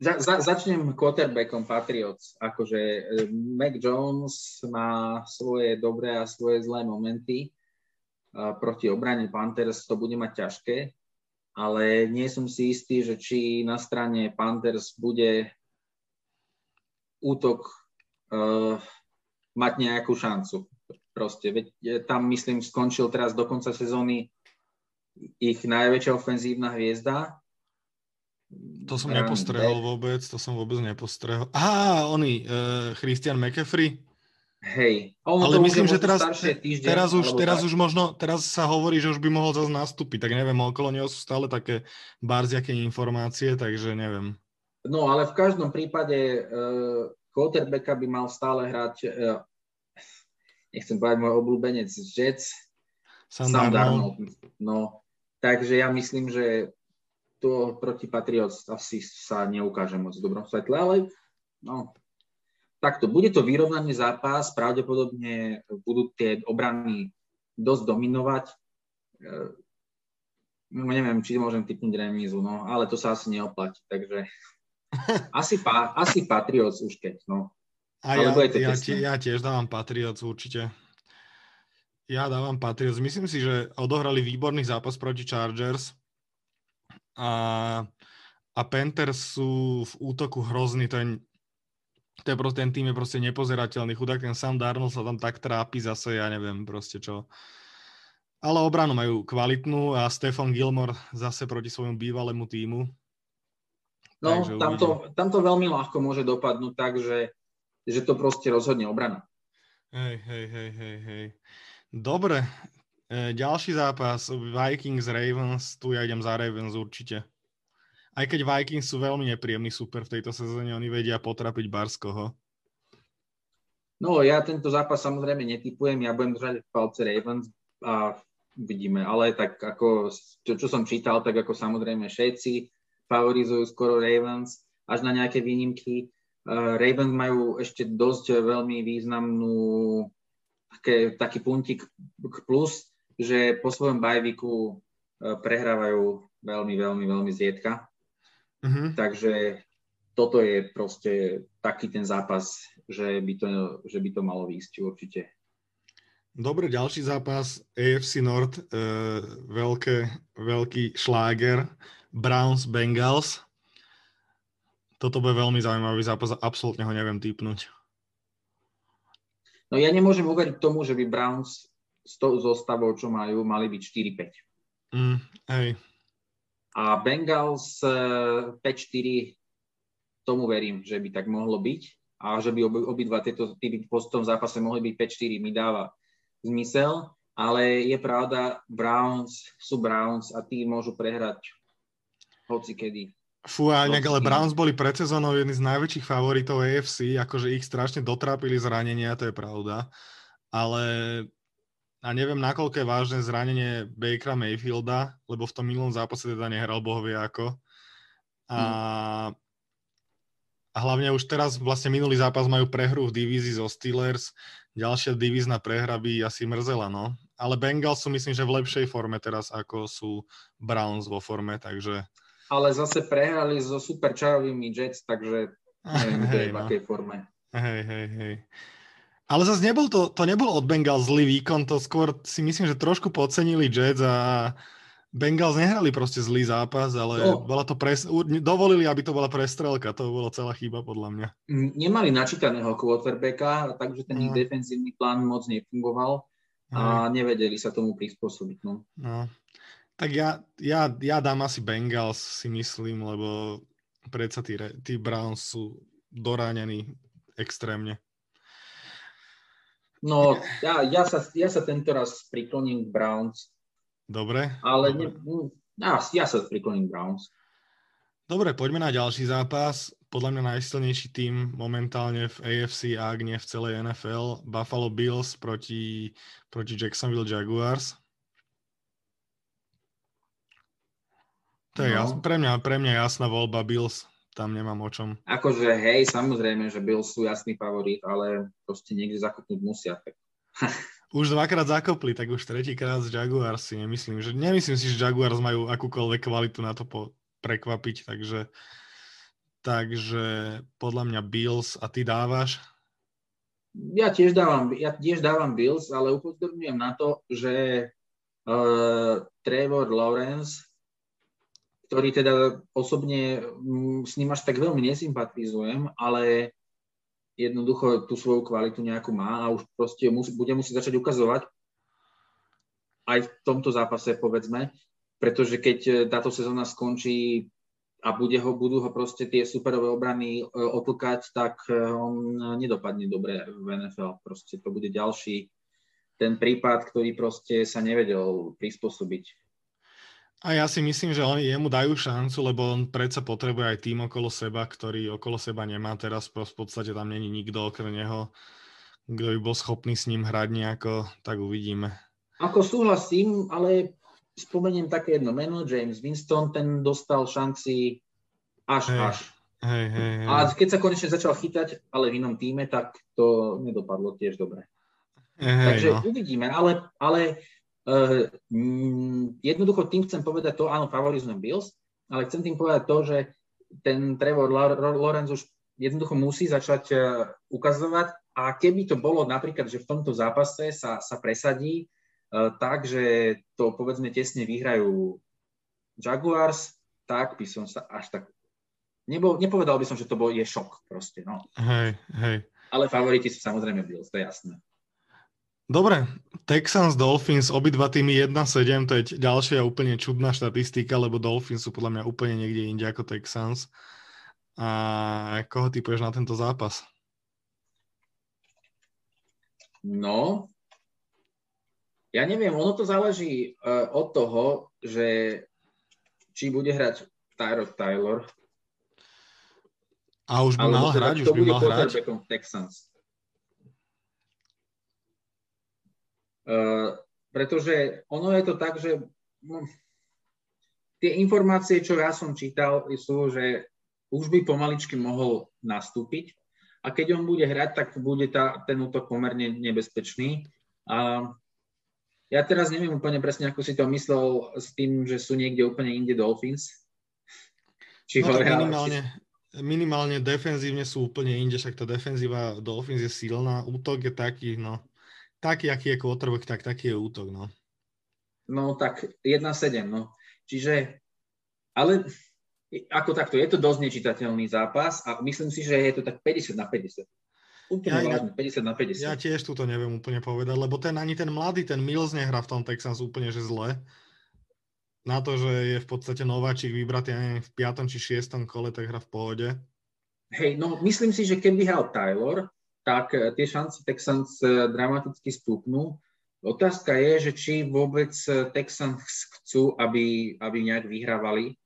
za, za, začnem quarterbackom Patriots. Akože eh, Mac Jones má svoje dobré a svoje zlé momenty. Proti obrane Panthers to bude mať ťažké ale nie som si istý, že či na strane Panthers bude útok uh, mať nejakú šancu. Proste, veď tam myslím skončil teraz do konca sezóny ich najväčšia ofenzívna hviezda. To som nepostrehol vôbec, to som vôbec nepostrehol. Á, oni, uh, Christian McAfee. Hej. On ale myslím, že teraz, týždeň, teraz, už, teraz už možno, teraz sa hovorí, že už by mohol zase nastúpiť, tak neviem, okolo neho sú stále také barziaké informácie, takže neviem. No, ale v každom prípade uh, quarterbacka by mal stále hrať, uh, nechcem povedať môj obľúbenec Jets, Sam, Sam Darnold. No, takže ja myslím, že to proti Patriots asi sa neukáže moc v dobrom svetle, ale no, takto, bude to vyrovnaný zápas, pravdepodobne budú tie obrany dosť dominovať. No, neviem, či môžem typnúť remízu, no, ale to sa asi neoplatí, takže *laughs* asi, pa, asi Patriots už keď, no. A ja, ja, tie, ja tiež dávam Patriots určite. Ja dávam Patriots. Myslím si, že odohrali výborný zápas proti Chargers a, a Panthers sú v útoku hrozný. Je proste, ten tým je proste nepozerateľný. Chudák ten Sam Darnold sa tam tak trápi zase, ja neviem proste čo. Ale obranu majú kvalitnú a Stefan Gilmore zase proti svojmu bývalému týmu. No, tamto, tamto veľmi ľahko môže dopadnúť tak, že, že to proste rozhodne obrana. Hej, hej, hej, hej, hej. Dobre, ďalší zápas Vikings Ravens, tu ja idem za Ravens určite. Aj keď Vikings sú veľmi nepríjemný super v tejto sezóne, oni vedia potrapiť Barskoho. No, ja tento zápas samozrejme netypujem, ja budem držať palce Ravens a vidíme, ale tak ako, čo, čo som čítal, tak ako samozrejme všetci favorizujú skoro Ravens, až na nejaké výnimky. Uh, Ravens majú ešte dosť veľmi významnú také, taký puntik k plus, že po svojom bajviku uh, prehrávajú veľmi, veľmi, veľmi zriedka. Mm-hmm. Takže toto je proste taký ten zápas, že by to, že by to malo výjsť určite. Dobre, ďalší zápas AFC North, e, veľké, veľký šláger, Browns Bengals. Toto bude veľmi zaujímavý zápas, absolútne ho neviem typnúť. No ja nemôžem uveriť tomu, že by Browns s tou zostavou, čo majú, mali byť 4-5. Mm, hej, a Bengals 5-4, eh, tomu verím, že by tak mohlo byť a že by obidva tieto typy po tom zápase mohli byť 5-4, mi dáva zmysel, ale je pravda, Browns sú Browns a tí môžu prehrať hoci kedy. Fú, a nejak, ale Browns boli pred sezónou jedni z najväčších favoritov AFC, akože ich strašne dotrápili zranenia, to je pravda. Ale a neviem, nakoľko je vážne zranenie Bakera Mayfielda, lebo v tom minulom zápase teda nehral bohovie ako. A, hmm. a hlavne už teraz vlastne minulý zápas majú prehru v divízii zo Steelers, ďalšia divízna prehra by asi mrzela, no. Ale Bengals sú myslím, že v lepšej forme teraz, ako sú Browns vo forme, takže... Ale zase prehrali so super čarovými Jets, takže *laughs* neviem, hey, v no. akej forme. Hej, hej, hej. Ale zase nebol to, to nebol od Bengals zlý výkon, to skôr si myslím, že trošku podcenili Jets a Bengals nehrali proste zlý zápas, ale oh. bola to pres, dovolili, aby to bola prestrelka, to bola celá chyba podľa mňa. Nemali načítaného quarterbacka, takže ten no. ich defenzívny plán moc nefungoval a nevedeli sa tomu prispôsobiť. No. no. Tak ja, ja, ja dám asi Bengals, si myslím, lebo predsa tí, tí Browns sú doránení extrémne. No, ja, ja, sa, ja sa tento raz prikloním k Browns. Dobre. Ale dobre. Ne, ja, ja sa prikloním k Browns. Dobre, poďme na ďalší zápas. Podľa mňa najsilnejší tým momentálne v AFC, ak nie v celej NFL, Buffalo Bills proti, proti Jacksonville Jaguars. To je no. jas, pre, mňa, pre mňa jasná voľba Bills tam nemám o čom. Akože hej, samozrejme, že byl sú jasný favorit, ale proste niekde zakopnúť musia. Tak. *laughs* už dvakrát zakopli, tak už tretíkrát z Jaguars si nemyslím, že nemyslím si, že Jaguars majú akúkoľvek kvalitu na to po, prekvapiť, takže takže podľa mňa Bills a ty dávaš? Ja tiež dávam, ja tiež dávam Bills, ale upozorňujem na to, že uh, Trevor Lawrence ktorý teda osobne mm, s ním až tak veľmi nesympatizujem, ale jednoducho tú svoju kvalitu nejakú má a už proste musí, bude musieť začať ukazovať aj v tomto zápase, povedzme, pretože keď e, táto sezóna skončí a bude ho, budú ho proste tie superové obrany e, otlkať, tak e, on nedopadne dobre v NFL. Proste to bude ďalší ten prípad, ktorý proste sa nevedel prispôsobiť a ja si myslím, že oni jemu dajú šancu, lebo on predsa potrebuje aj tým okolo seba, ktorý okolo seba nemá teraz. V podstate tam není nikto okrem neho, kto by bol schopný s ním hrať nejako, tak uvidíme. Ako súhlasím, ale spomeniem také jedno meno, James Winston, ten dostal šanci až hej, až. Hej, hej, hej. A keď sa konečne začal chytať, ale v inom týme, tak to nedopadlo tiež dobre. Hej, Takže no. uvidíme, ale, ale jednoducho tým chcem povedať to, áno, favorizujem Bills, ale chcem tým povedať to, že ten Trevor Lawrence už jednoducho musí začať uh, ukazovať a keby to bolo napríklad, že v tomto zápase sa, sa presadí uh, tak, že to povedzme tesne vyhrajú Jaguars, tak by som sa až tak... Nebo, nepovedal by som, že to bol, je šok proste, no. Hej, hej. Ale favoriti sú samozrejme Bills, to je jasné. Dobre, Texans, Dolphins, obidva týmy 1-7, to je ďalšia úplne čudná štatistika, lebo Dolphins sú podľa mňa úplne niekde inde ako Texans. A koho ty na tento zápas? No, ja neviem, ono to záleží uh, od toho, že či bude hrať Tyrod Taylor. A už by mal teda hrať, už by mal hrať. Texans. Pretože ono je to tak, že no, tie informácie, čo ja som čítal, sú, že už by pomaličky mohol nastúpiť a keď on bude hrať, tak bude tá, ten útok pomerne nebezpečný. A ja teraz neviem úplne presne, ako si to myslel s tým, že sú niekde úplne inde Dolphins. Či no, minimálne, či... minimálne defenzívne sú úplne inde, však tá defenzíva Dolphins je silná, útok je taký, no taký, aký je quarterback, tak taký je útok, no. No tak 1-7, no. Čiže, ale ako takto, je to dosť nečitateľný zápas a myslím si, že je to tak 50 na 50. Úplne ja, vážne, 50 na 50. Ja tiež túto neviem úplne povedať, lebo ten ani ten mladý, ten Mills nehrá v tom Texans úplne, že zle. Na to, že je v podstate nováčik vybratý, ja neviem, v 5. či 6. kole, tak hra v pohode. Hej, no myslím si, že keby hral Taylor, tak eh, tie šance Texans eh, dramaticky stúpnú. Otázka je, že či vôbec eh, Texans chcú, aby, aby nejak vyhrávali,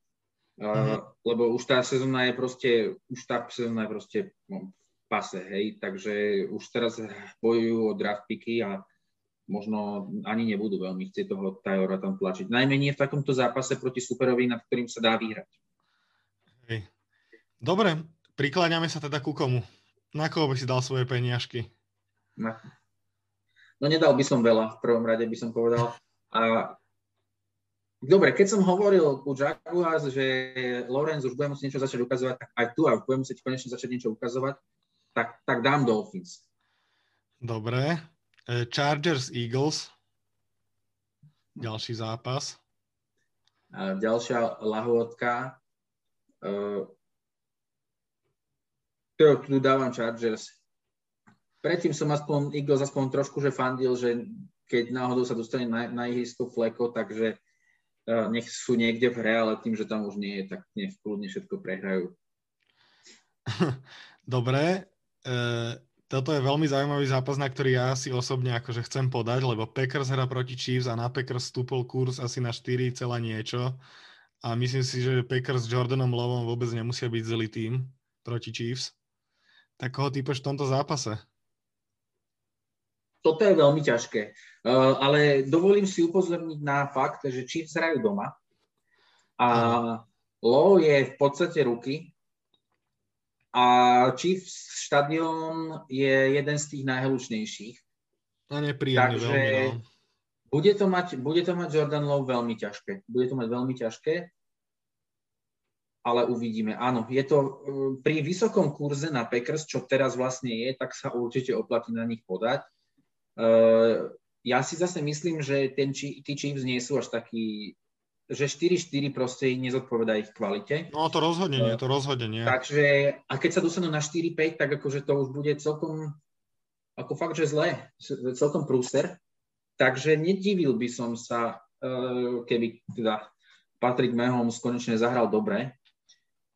uh-huh. lebo už tá sezóna je proste, už tá sezóna je proste no, v pase, hej, takže už teraz bojujú o draft picky a možno ani nebudú veľmi chcieť toho Taylora tam tlačiť. Najmä nie v takomto zápase proti superovi, nad ktorým sa dá vyhrať. Hej. Dobre, prikláňame sa teda ku komu? Na koho by si dal svoje peniažky? Na... No nedal by som veľa, v prvom rade by som povedal. A Dobre, keď som hovoril u Jaguars, že Lorenz už bude musieť niečo začať ukazovať, tak aj tu a bude musieť konečne začať niečo ukazovať, tak, tak dám Dolphins. Dobre. E, Chargers Eagles. Ďalší zápas. A ďalšia lahôdka. Uh, tu dávam Chargers. Predtým som aspoň Eagles aspoň trošku že fandil, že keď náhodou sa dostane na, na ihrisko Fleko, takže uh, nech sú niekde v hre, ale tým, že tam už nie je, tak nech kľudne všetko prehrajú. *laughs* Dobre, e, toto je veľmi zaujímavý zápas, na ktorý ja si osobne akože chcem podať, lebo Packers hra proti Chiefs a na Packers stúpol kurz asi na 4, niečo. A myslím si, že Packers s Jordanom Lovom vôbec nemusia byť zlý tým proti Chiefs. Tak koho typeš v tomto zápase? Toto je veľmi ťažké. Uh, ale dovolím si upozorniť na fakt, že Chiefs hrajú doma. A Low je v podstate ruky, a Chiefs štadión je jeden z tých najhlučnejších. A nepríjemný Takže veľmi, no. bude, to mať, bude to mať Jordan Love veľmi ťažké. Bude to mať veľmi ťažké, ale uvidíme. Áno, je to uh, pri vysokom kurze na Packers, čo teraz vlastne je, tak sa určite oplatí na nich podať. Uh, ja si zase myslím, že ten, tí Chiefs nie sú až takí že 4-4 proste nezodpoveda ich kvalite. No to rozhodne nie, to rozhodne nie. Takže, a keď sa dostanú na 4-5, tak akože to už bude celkom, ako fakt, že zle, celkom prúser. Takže nedivil by som sa, keby teda Patrick Mahomes konečne zahral dobre.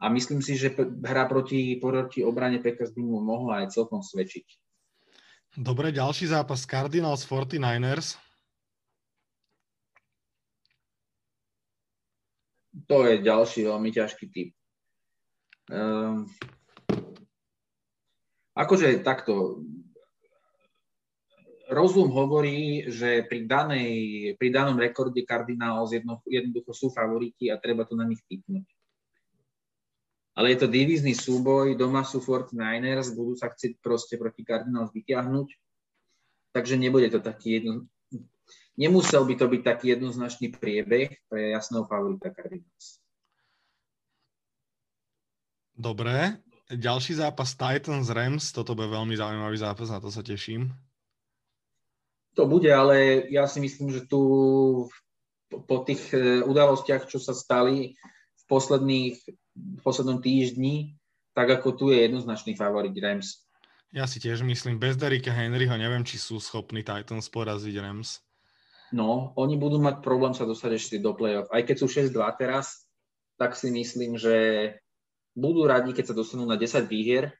A myslím si, že hra proti, proti obrane Packers by mu mohla aj celkom svedčiť. Dobre, ďalší zápas Cardinals 49ers. to je ďalší veľmi ťažký typ. Um, akože takto, rozum hovorí, že pri, danej, pri danom rekorde Cardinals jedno, jednoducho sú favoriti a treba to na nich typnúť. Ale je to divízny súboj, doma sú 49ers, budú sa chcieť proste proti Cardinals vyťahnuť, takže nebude to taký jedno, Nemusel by to byť taký jednoznačný priebeh pre jasného favorita Cardinals. Dobre, ďalší zápas Titans Rams, toto bude veľmi zaujímavý zápas, na to sa teším. To bude, ale ja si myslím, že tu po tých e, udalostiach, čo sa stali v, posledných, v poslednom týždni, tak ako tu je jednoznačný favorit Rams. Ja si tiež myslím, bez Derika Henryho neviem, či sú schopní Titans poraziť Rams. No, oni budú mať problém sa dostať ešte do play-off. Aj keď sú 6-2 teraz, tak si myslím, že budú radi, keď sa dostanú na 10 výhier.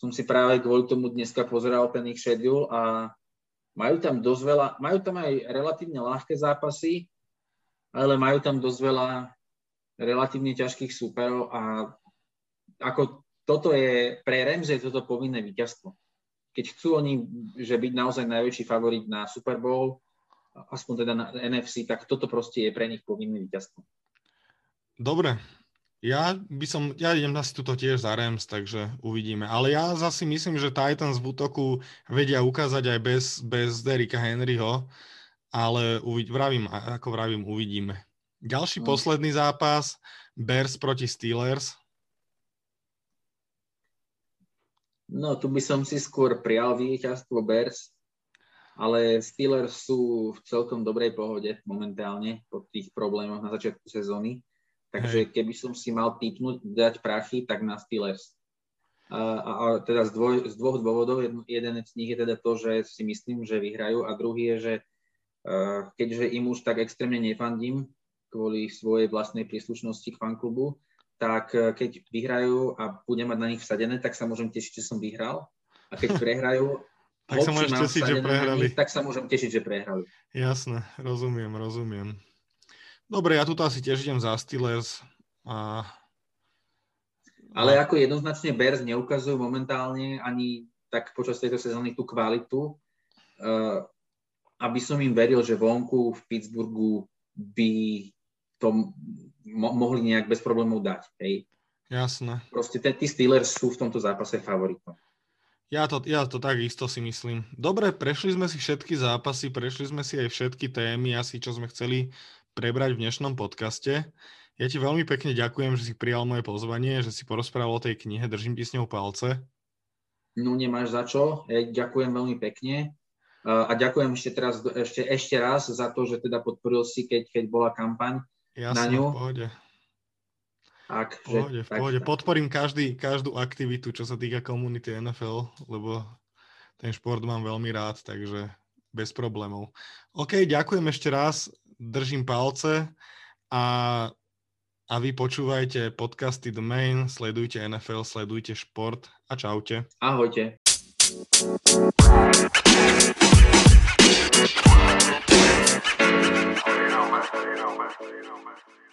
Som si práve kvôli tomu dneska pozeral ten ich schedule a majú tam dosť veľa, majú tam aj relatívne ľahké zápasy, ale majú tam dosť veľa relatívne ťažkých súperov a ako toto je, pre Rams je toto povinné víťazstvo. Keď chcú oni, že byť naozaj najväčší favorit na Super Bowl, aspoň teda na NFC, tak toto proste je pre nich povinné víťazstvo. Dobre, ja by som, ja idem asi tuto tiež za Rams, takže uvidíme. Ale ja zase myslím, že Titans v útoku vedia ukázať aj bez, bez Derika Henryho, ale uvid, vravím, ako vravím, uvidíme. Ďalší no. posledný zápas, Bears proti Steelers. No, tu by som si skôr prijal víťazstvo Bears, ale Steelers sú v celkom dobrej pohode momentálne po tých problémoch na začiatku sezóny. Takže keby som si mal typnúť, dať prachy, tak na Steelers. A, a, a teda z, dvoj, z dvoch dôvodov, jeden z nich je teda to, že si myslím, že vyhrajú a druhý je, že uh, keďže im už tak extrémne nefandím kvôli svojej vlastnej príslušnosti k fanklubu, tak uh, keď vyhrajú a budem mať na nich vsadené, tak sa môžem tešiť, že som vyhral. A keď *laughs* prehrajú tak sa môžeš tešiť, že prehrali. Nich, tak sa môžem tešiť, že prehrali. Jasné, rozumiem, rozumiem. Dobre, ja tu asi tiež idem za Steelers. A... Ale ako jednoznačne Bears neukazujú momentálne ani tak počas tejto sezóny tú kvalitu, uh, aby som im veril, že vonku v Pittsburghu by to mo- mohli nejak bez problémov dať. Hej. Jasné. Proste tí Steelers sú v tomto zápase favoritom. Ja to, ja to takisto si myslím. Dobre, prešli sme si všetky zápasy, prešli sme si aj všetky témy, asi čo sme chceli prebrať v dnešnom podcaste. Ja ti veľmi pekne ďakujem, že si prijal moje pozvanie, že si porozprával o tej knihe, držím ti s ňou palce. No nemáš za čo. Ďakujem veľmi pekne. A ďakujem ešte, teraz, ešte, ešte raz za to, že teda podporil si, keď, keď bola kampaň Jasne, na ňu. V pohode. Ak, v pohode, že, v pohode. Tak, Podporím každý, každú aktivitu, čo sa týka komunity NFL, lebo ten šport mám veľmi rád, takže bez problémov. OK, ďakujem ešte raz, držím palce a, a vy počúvajte podcasty The Main, sledujte NFL, sledujte šport a čaute. Ahojte. Thank you. Más, más, más, más, más, más,